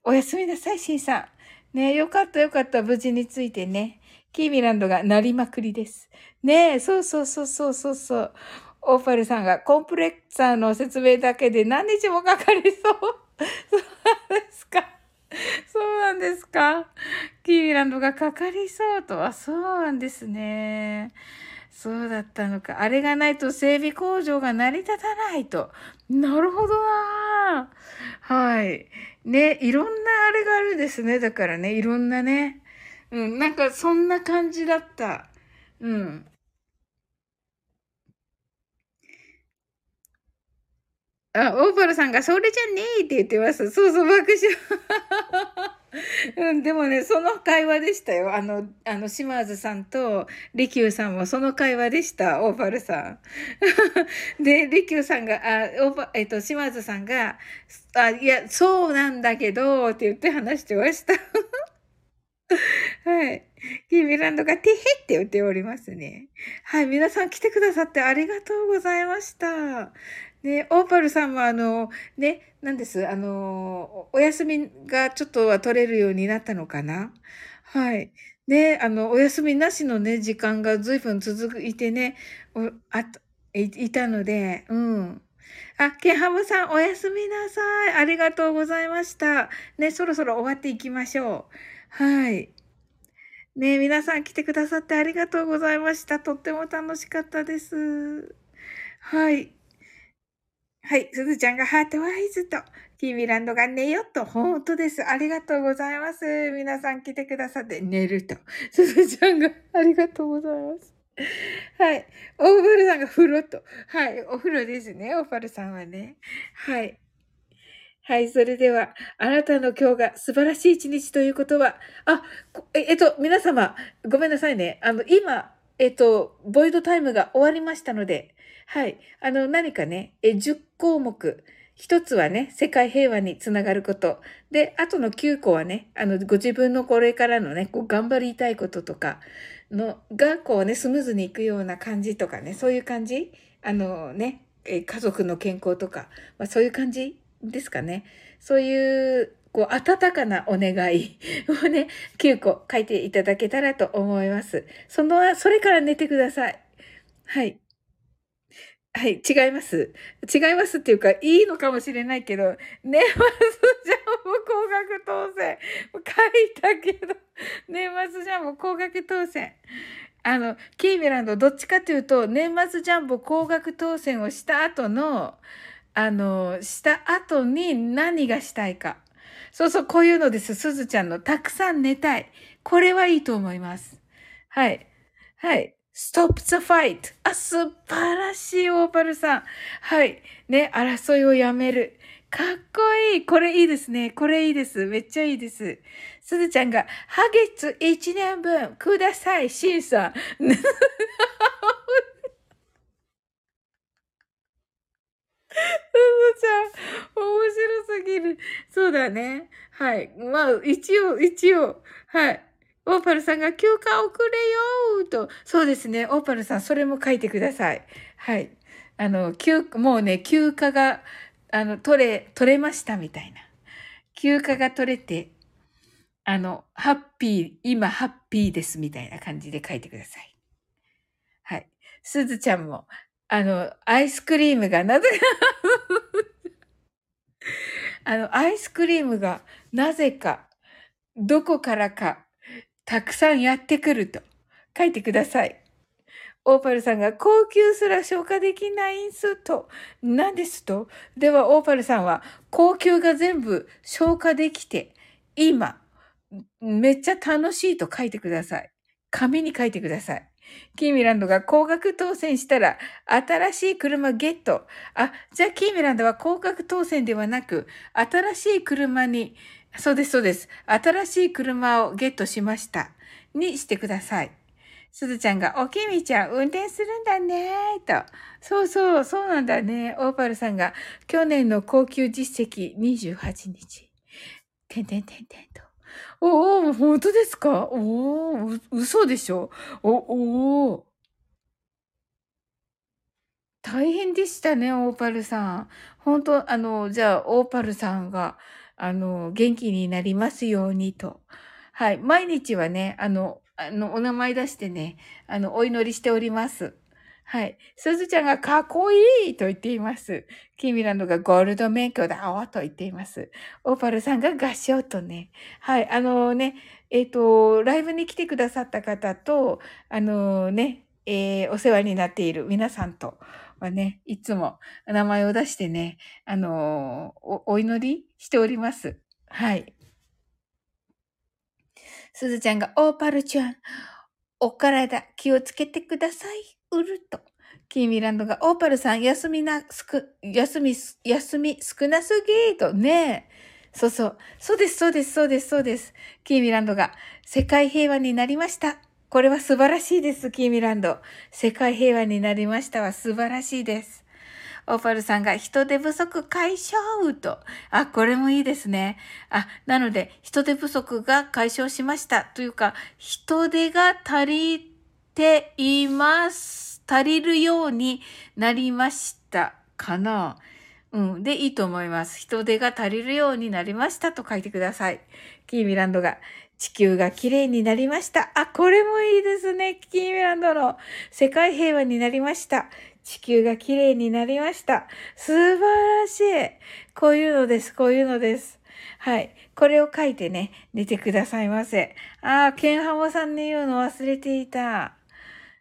おやすみなさい、シンさん。ねよかったよかった。無事についてね。キーミランドがなりまくりです。ねえ、そうそうそうそうそうそう。オーパルさんがコンプレッサーの説明だけで何日もかかりそう。*laughs* そうなんですか。*laughs* そうなんですか？キーミランドがかかりそうとは、そうなんですね。そうだったのか。あれがないと整備工場が成り立たないと。なるほどなはい。ね、いろんなあれがあるんですね。だからね、いろんなね。うん、なんかそんな感じだった。うん。あ、オーパルさんが、それじゃねえって言ってます。そうそう、爆笑。*laughs* うん、でもね、その会話でしたよ。あの、あの、島津さんと、利休さんもその会話でした、オーパルさん。*laughs* で、利休さんが、あ、オーパ、えっと、島津さんが、あ、いや、そうなんだけど、って言って話してました。*laughs* はい。キーミランドがてへって言っておりますね。はい。皆さん来てくださってありがとうございました。ね、オーパルさんはあの、ね、なんです、あの、お休みがちょっとは取れるようになったのかな？はい。ね、あの、お休みなしのね、時間が随分続いてね、おあいいたので、うん。あ、ケンハムさん、おやすみなさい。ありがとうございました。ね、そろそろ終わっていきましょう。はい。ね、皆さん来てくださってありがとうございました。とっても楽しかったです。はい。はい。すずちゃんがハートワイズと、キーミランドが寝よと、本当です。ありがとうございます。皆さん来てくださって寝ると。すずちゃんがありがとうございます。はい。オーブルさんが風呂と。はい。お風呂ですね。オーパルさんはね。はい。はい。それでは、あなたの今日が素晴らしい一日ということは、あ、ええっと、皆様、ごめんなさいね。あの、今、えっと、ボイドタイムが終わりましたので、はい。あの、何かね、え、10項目。一つはね、世界平和につながること。で、あとの9個はね、あの、ご自分のこれからのね、こう、頑張りたいこととかの、が、こうね、スムーズにいくような感じとかね、そういう感じ？あのね、家族の健康とか、まあそういう感じですかね。そういう、こう、温かなお願い *laughs* をね、9個書いていただけたらと思います。その、それから寝てください。はい。はい、違います。違いますっていうか、いいのかもしれないけど、年末ジャンボ高額当選。書いたけど、年末ジャンボ高額当選。あの、キーミランド、どっちかというと、年末ジャンボ高額当選をした後の、あの、した後に何がしたいか。そうそう、こういうのです。すずちゃんの、たくさん寝たい。これはいいと思います。はい。はい。Stop the fight. あ、素晴らしい、オーパルさん。はい。ね、争いをやめる。かっこいい。これいいですね。これいいです。めっちゃいいです。すずちゃんが、ハゲツ1年分ください、シンさん。*laughs* すずちゃん、面白すぎる。そうだね。はい。まあ、一応、一応、はい。オーパルさんが休暇遅れよーと。そうですね。オーパルさん、それも書いてください。はい。あの、休、もうね、休暇が、あの、取れ、取れましたみたいな。休暇が取れて、あの、ハッピー、今ハッピーですみたいな感じで書いてください。はい。すずちゃんも、あの、アイスクリームがなぜか *laughs* あの、アイスクリームがなぜか、どこからか、たくさんやってくると書いてください。オーパルさんが高級すら消化できないんすと。何ですとでは、オーパルさんは高級が全部消化できて、今、めっちゃ楽しいと書いてください。紙に書いてください。キーミランドが高額当選したら、新しい車ゲット。あ、じゃあキーミランドは高額当選ではなく、新しい車に、そうです、そうです。新しい車をゲットしました。にしてください。すずちゃんが、おきみちゃん、運転するんだねと。そうそう、そうなんだね。オーパルさんが、去年の高級実績28日。てんてんてんてんと。おお、本当ですか？おお、嘘でしょ？お、お大変でしたね、オーパルさん。本当あの、じゃあ、オーパルさんが、あの、元気になりますようにと。はい。毎日はね、あの、あの、お名前出してね、あの、お祈りしております。はい。すずちゃんがかっこいいと言っています。キミランドがゴールド免許だわと言っています。オーパルさんが合唱とね。はい。あのね、えっ、ー、と、ライブに来てくださった方と、あのね、えー、お世話になっている皆さんとはね、いつも名前を出してね、あの、お祈りしております。はい。すずちゃんが、オーパルちゃん、お体気をつけてください。うると。キーミランドが、オーパルさん、休みな、すく、休み、休み少なすぎと。ねえ。そうそう。そうです、そうです、そうです、そうです。キーミランドが、世界平和になりました。これは素晴らしいです、キーミランド。世界平和になりましたは素晴らしいです。オーパルさんが人手不足解消と。あ、これもいいですね。あ、なので、人手不足が解消しました。というか、人手が足りています。足りるようになりましたかな。うん。で、いいと思います。人手が足りるようになりましたと書いてください。キーミランドが、地球が綺麗になりました。あ、これもいいですね。キーミランドの世界平和になりました。地球が綺麗になりました。素晴らしい。こういうのです。こういうのです。はい。これを書いてね、寝てくださいませ。ああ、ケンハモさんに言うの忘れていた。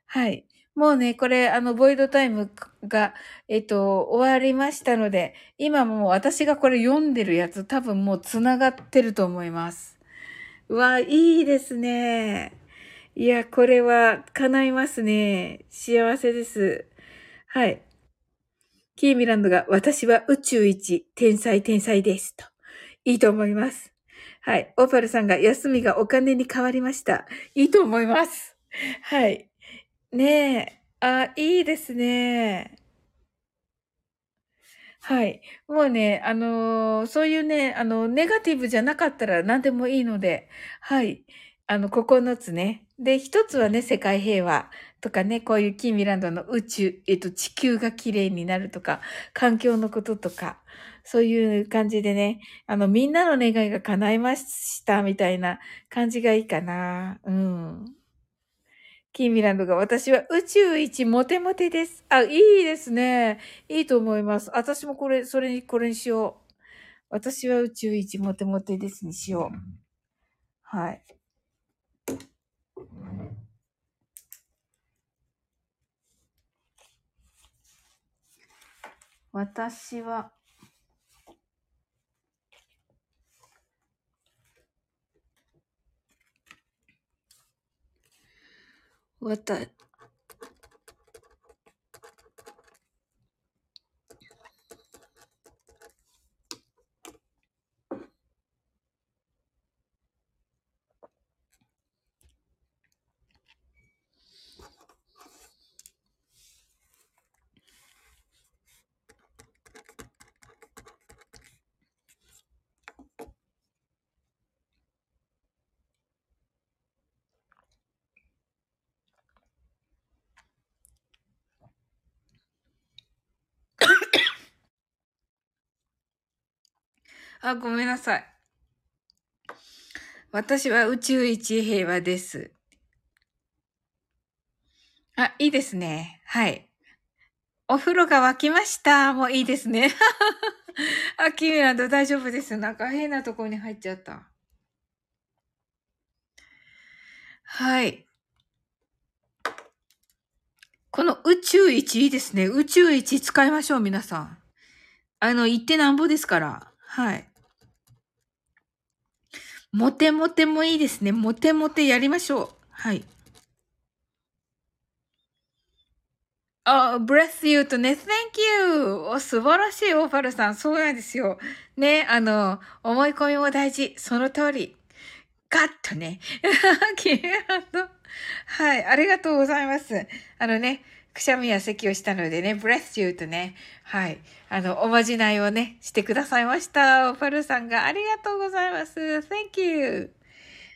はい。もうね、これ、あの、ボイドタイムが、えっと、終わりましたので、今もう私がこれ読んでるやつ多分もう繋がってると思います。うわ、いいですね。いや、これは叶いますね。幸せです。はい。キーミランドが、私は宇宙一、天才天才です。と。いいと思います。はい。オーパルさんが、休みがお金に変わりました。いいと思います。はい。ねえ。あ、いいですね。はい。もうね、あのー、そういうね、あの、ネガティブじゃなかったら何でもいいので、はい。あの、9つね。で、一つはね、世界平和とかね、こういうキーミランドの宇宙、えっと、地球が綺麗になるとか、環境のこととか、そういう感じでね、あの、みんなの願いが叶いましたみたいな感じがいいかな。うん。キーミランドが私は宇宙一モテモテです。あ、いいですね。いいと思います。私もこれ、それに、これにしよう。私は宇宙一モテモテですにしよう。はい。私は、わた、あ、ごめんなさい。私は宇宙一平和です。あ、いいですね。はい。お風呂が沸きました。もういいですね。*laughs* あ、キミランド大丈夫です。なんか変なとこに入っちゃった。はい。この宇宙一いいですね。宇宙一使いましょう、皆さん。あの、言ってなんぼですから。はい。モテモテもいいですね。モテモテやりましょう。はい。あ、breath you とね、thank you! お、素晴らしい、オーファルさん。そうなんですよ。ね、あの、思い込みも大事。その通り。ガッとね。*laughs* はい、ありがとうございます。あのね、くしゃみや咳をしたのでね、breath you とね、はい、あの、おまじないをね、してくださいました。オーファルさんがありがとうございます。thank you!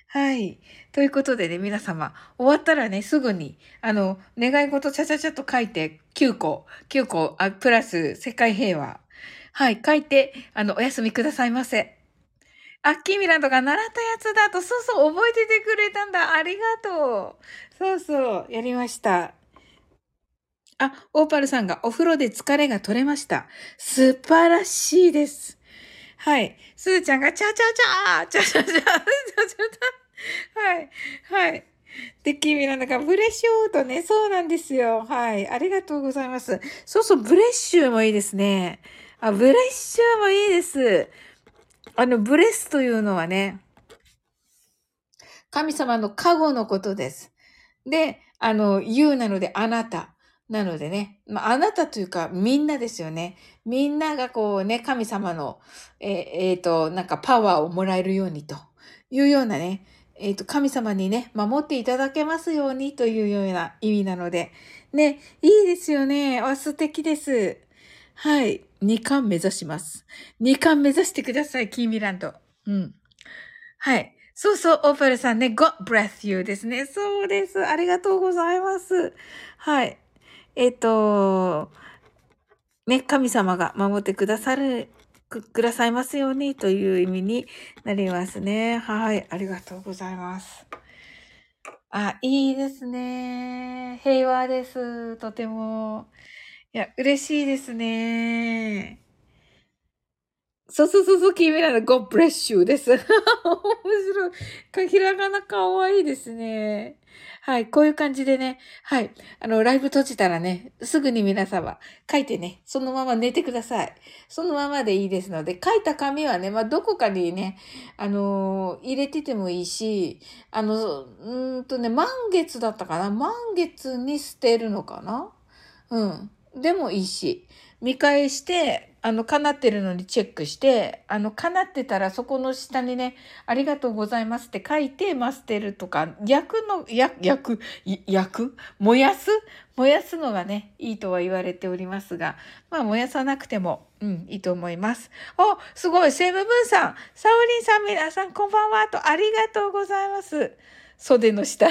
はい。ということでね、皆様、終わったらね、すぐに、あの、願い事ちゃちゃちゃと書いて、9個、9個、あ、プラス、世界平和。はい、書いて、あの、お休みくださいませ。アッキーミランドが習ったやつだと、そうそう、覚えててくれたんだ。ありがとう。そうそう、やりました。あ、オーパルさんがお風呂で疲れが取れました。素晴らしいです。はい。すーちゃんが、チャチャチャーチャチャチャチャチャチャはい。はい。で、キーミランドが bless you とね、そうなんですよ。はい。ありがとうございます。そうそう、 bless you もいいですね。あ、 bless you もいいです。あの、 bless というのはね、神様の加護のことです。で、あの、言うなので、あなた。なのでね、まあ、あなたというか、みんなですよね。みんながこうね、神様の、えっ、えー、と、なんかパワーをもらえるようにというようなね、えっ、ー、と、神様にね、守っていただけますようにというような意味なので、ね、いいですよね。あ、素敵です。はい。二冠目指します。二冠目指してください、キーミランド。うん。はい。そうそう、オーパルさんね、God bless you ですね。そうです。ありがとうございます。はい。えっ、ー、と、ね、神様が守ってくださるく、くださいますようにという意味になりますね。はい。ありがとうございます。あ、いいですね。平和です。とても。いや、嬉しいですね。そうそうそうそう、キーミラの God bless you です。*laughs* 面白い。ひらがなかわいいですね。はい、こういう感じでね、はい、あの、ライブ閉じたらね、すぐに皆様書いてね、そのまま寝てください。そのままでいいですので、書いた紙はね、まあ、どこかにね、あのー、入れててもいいし、あの、うんとね、満月だったかな？満月に捨てるのかな？うん。でもいいし、見返して、あの、叶ってるのにチェックして、あの、叶ってたらそこの下にね、ありがとうございますって書いて、マステルとか、焼くの、焼、焼く、焼く？燃やす？燃やすのがね、いいとは言われておりますが、まあ、燃やさなくても、うん、いいと思います。お、すごい、セムブンさん、サオリンさん、皆さん、こんばんは、と、ありがとうございます。袖の下。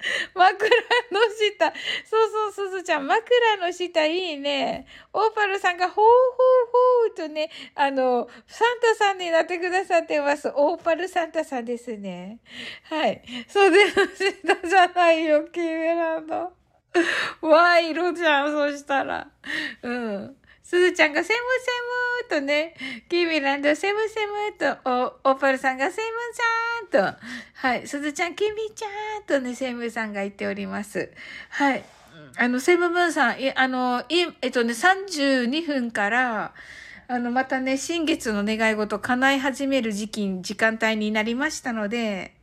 *laughs* 枕の下。そうそう、すずちゃん。枕の下いいね。オーパルさんがほうほうほうとね、あの、サンタさんになってくださってます。オーパルサンタさんですね。はい。袖の下じゃないよ、キーメランド。ワイロじゃん、そしたら。うん。すずちゃんがセムセムとね、キーミランドセムセムと、お、オパルさんがセムちゃんと、はい、すずちゃん、キミちゃんとね、セムさんが言っております。はい。あの、セムムーンさん、あの、い、えっとね、32分から、あの、またね、新月の願い事叶い始める時期、時間帯になりましたので、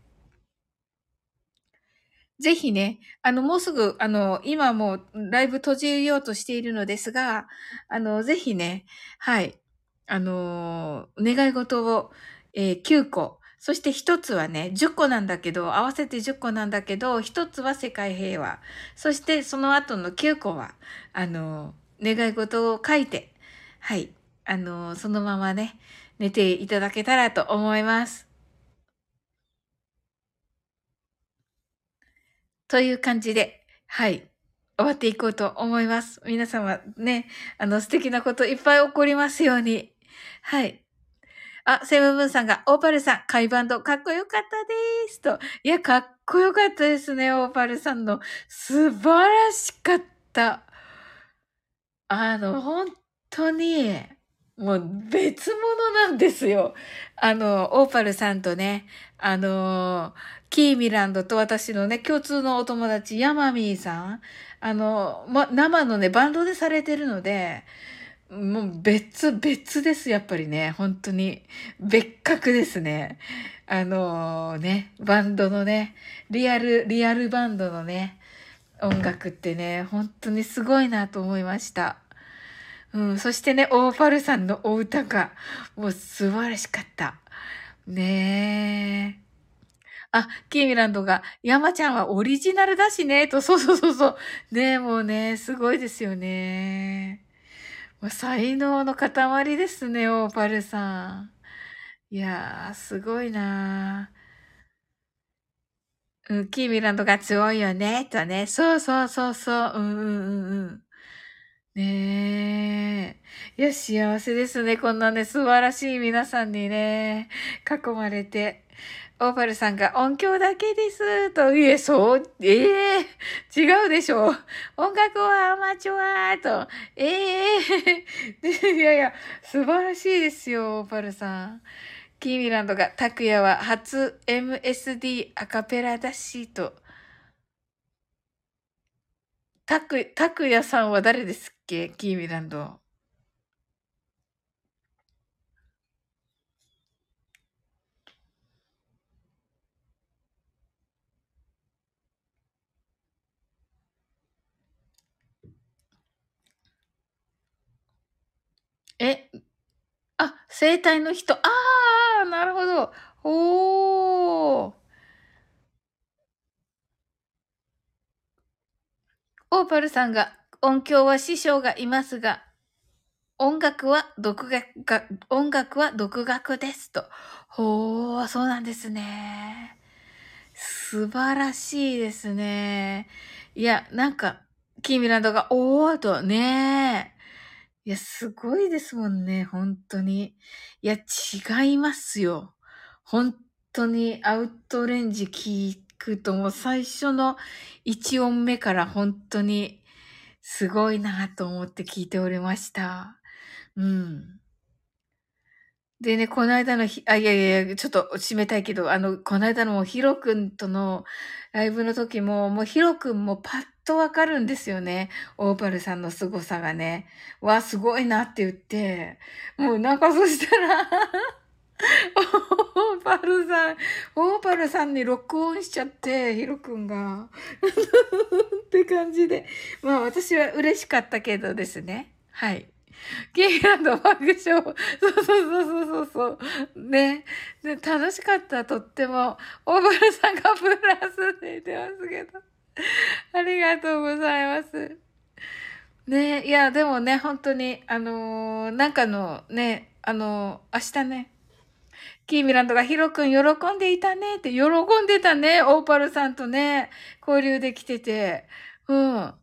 ぜひね、あの、もうすぐ、あの、今もうライブ閉じようとしているのですが、あの、ぜひね、はい、あの、願い事を、えー、9個、そして1つはね、10個なんだけど、合わせて10個なんだけど、1つは世界平和。そしてその後の9個は、あの、願い事を書いて、はい、あの、そのままね、寝ていただけたらと思います。という感じで、はい。終わっていこうと思います。皆様ね、あの素敵なこといっぱい起こりますように。はい。あ、セブンブンさんが、オーパルさん、カイバンド、かっこよかったです。と。いや、かっこよかったですね、オーパルさんの。素晴らしかった。あの、本当に、もう別物なんですよ。あの、オーパルさんとね、あの、キーミランドと私のね、共通のお友達、ヤマミーさん。あの、ま、生のね、バンドでされてるので、もう別、別です、やっぱりね。本当に。別格ですね。あのー、ね、バンドのね、リアル、リアルバンドのね、音楽ってね、本当にすごいなと思いました。うん、そしてね、オーファルさんのお歌が、もう素晴らしかった。ねえ。あ、キーミランドが、山ちゃんはオリジナルだしね、と、そうそうそうそう。ね、もうね、すごいですよね。もう才能の塊ですね、オーパルさん。いやー、すごいなー。うん、キーミランドが強いよね、とね。そうそうそうそう。うんうんうんうん。ねえ。いや、幸せですね。こんなね、素晴らしい皆さんにね、囲まれて。オーパルさんが音響だけです。と、いえ、そう、ええー、違うでしょう。音楽はアマチュアと、ええー、*laughs* いやいや、素晴らしいですよ、オーパルさん。キーミランドが、タクヤは初 MSD アカペラだし、と。タク、タクヤさんは誰ですっけ？キーミランド。え、あ、生体の人。ああ、なるほど。おー。オーパルさんが、音響は師匠がいますが、音楽は独学、音楽は独学ですと。ほー、そうなんですね。素晴らしいですね。いや、なんか、キーミランドが、おーと、ねいや、すごいですもんね、本当に。いや、違いますよ。本当にアウトレンジ聞くともう最初の1音目から本当にすごいなと思って聞いておりました。うん。でね、この間のひ、あ、いやいやいや、ちょっと締めたいけど、あの、この間のもヒロくんとのライブの時も、もうヒロくんもパッとわかるんですよね。オーパルさんの凄さがね。わ、すごいなって言って。もうなんかそしたら *laughs* オーパルさん、オーパルさんに録音しちゃって、ヒロくんが。*laughs* って感じで。まあ私は嬉しかったけどですね。はい。ゲイランド爆笑。そうそうそうそうそうそう。ね。で、楽しかった、とっても。オーバルさんがプラスって言ってますけど。*laughs* ありがとうございます。ねいや、でもね、本当に、あのー、なんかのね、あのー、明日ね、キーミランドがヒロ君喜んでいたねって喜んでたね、オーパルさんとね、交流できてて。うん。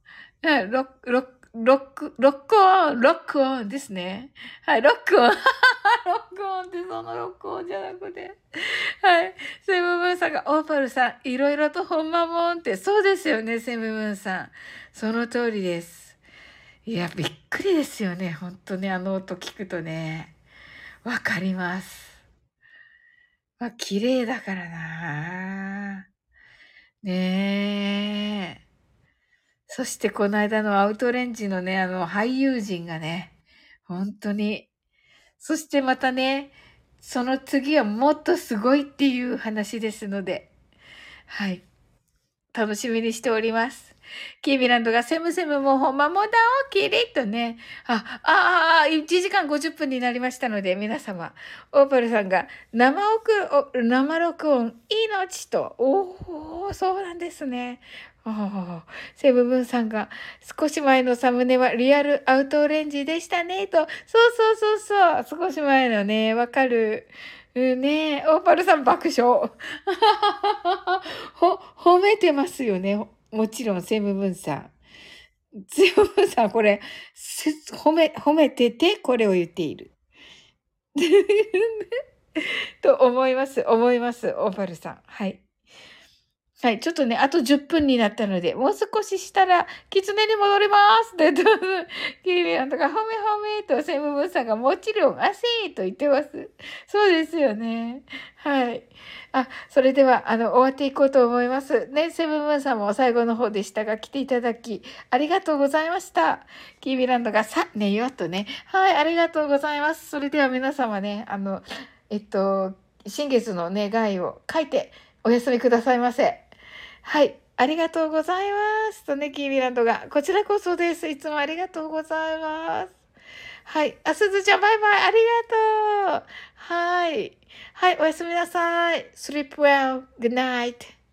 ロロッロック、ロックオン、ロックオンですね。はい、ロックオン。*laughs* ロックオンってそのロックオンじゃなくて。はい。セムムーンさんが、オーパルさん、いろいろとほんまもんって、そうですよね、セムムーンさん。その通りです。いや、びっくりですよね。本当にあの音聞くとね。わかります。まあ、綺麗だからなねえ。そしてこの間のアウトレンジのね、あの俳優陣がね、本当に。そしてまたね、その次はもっとすごいっていう話ですので、はい。楽しみにしております。キービランドがセムセムもほまもだおきりとね。あ、ああ、1時間50分になりましたので、皆様。オーパルさんが生奥、生録音、命と。おお、そうなんですね。セブブンさんが、少し前のサムネはリアルアウトオレンジでしたね、と。そうそうそうそう。少し前のね、わかる。うんねオーパルさん爆笑。*laughs* ほ、褒めてますよね。もちろん、セムブンさん。セムブンさん、これ、褒め、褒めてて、これを言っている。*laughs* と思います。思います。オーバルさん。はい。はい。ちょっとね、あと10分になったので、もう少ししたら、狐に戻りますって。キーミランとか、ほめほめとセムブンさんがもちろん、あせーと言ってます。そうですよね。はい。あ、それでは、あの、終わっていこうと思います。ね、セブンブンさんも最後の方でしたが、来ていただき、ありがとうございました。キーミランドが、さ、寝ようとね。はい、ありがとうございます。それでは皆様ね、あの、えっと、新月の願いを書いて、お休みくださいませ。はい。ありがとうございます。とね、キーミランドが。こちらこそです。いつもありがとうございます。はい。あ、すずちゃん、バイバイ。ありがとう。はい。はい。おやすみなさい。sleep well. good night.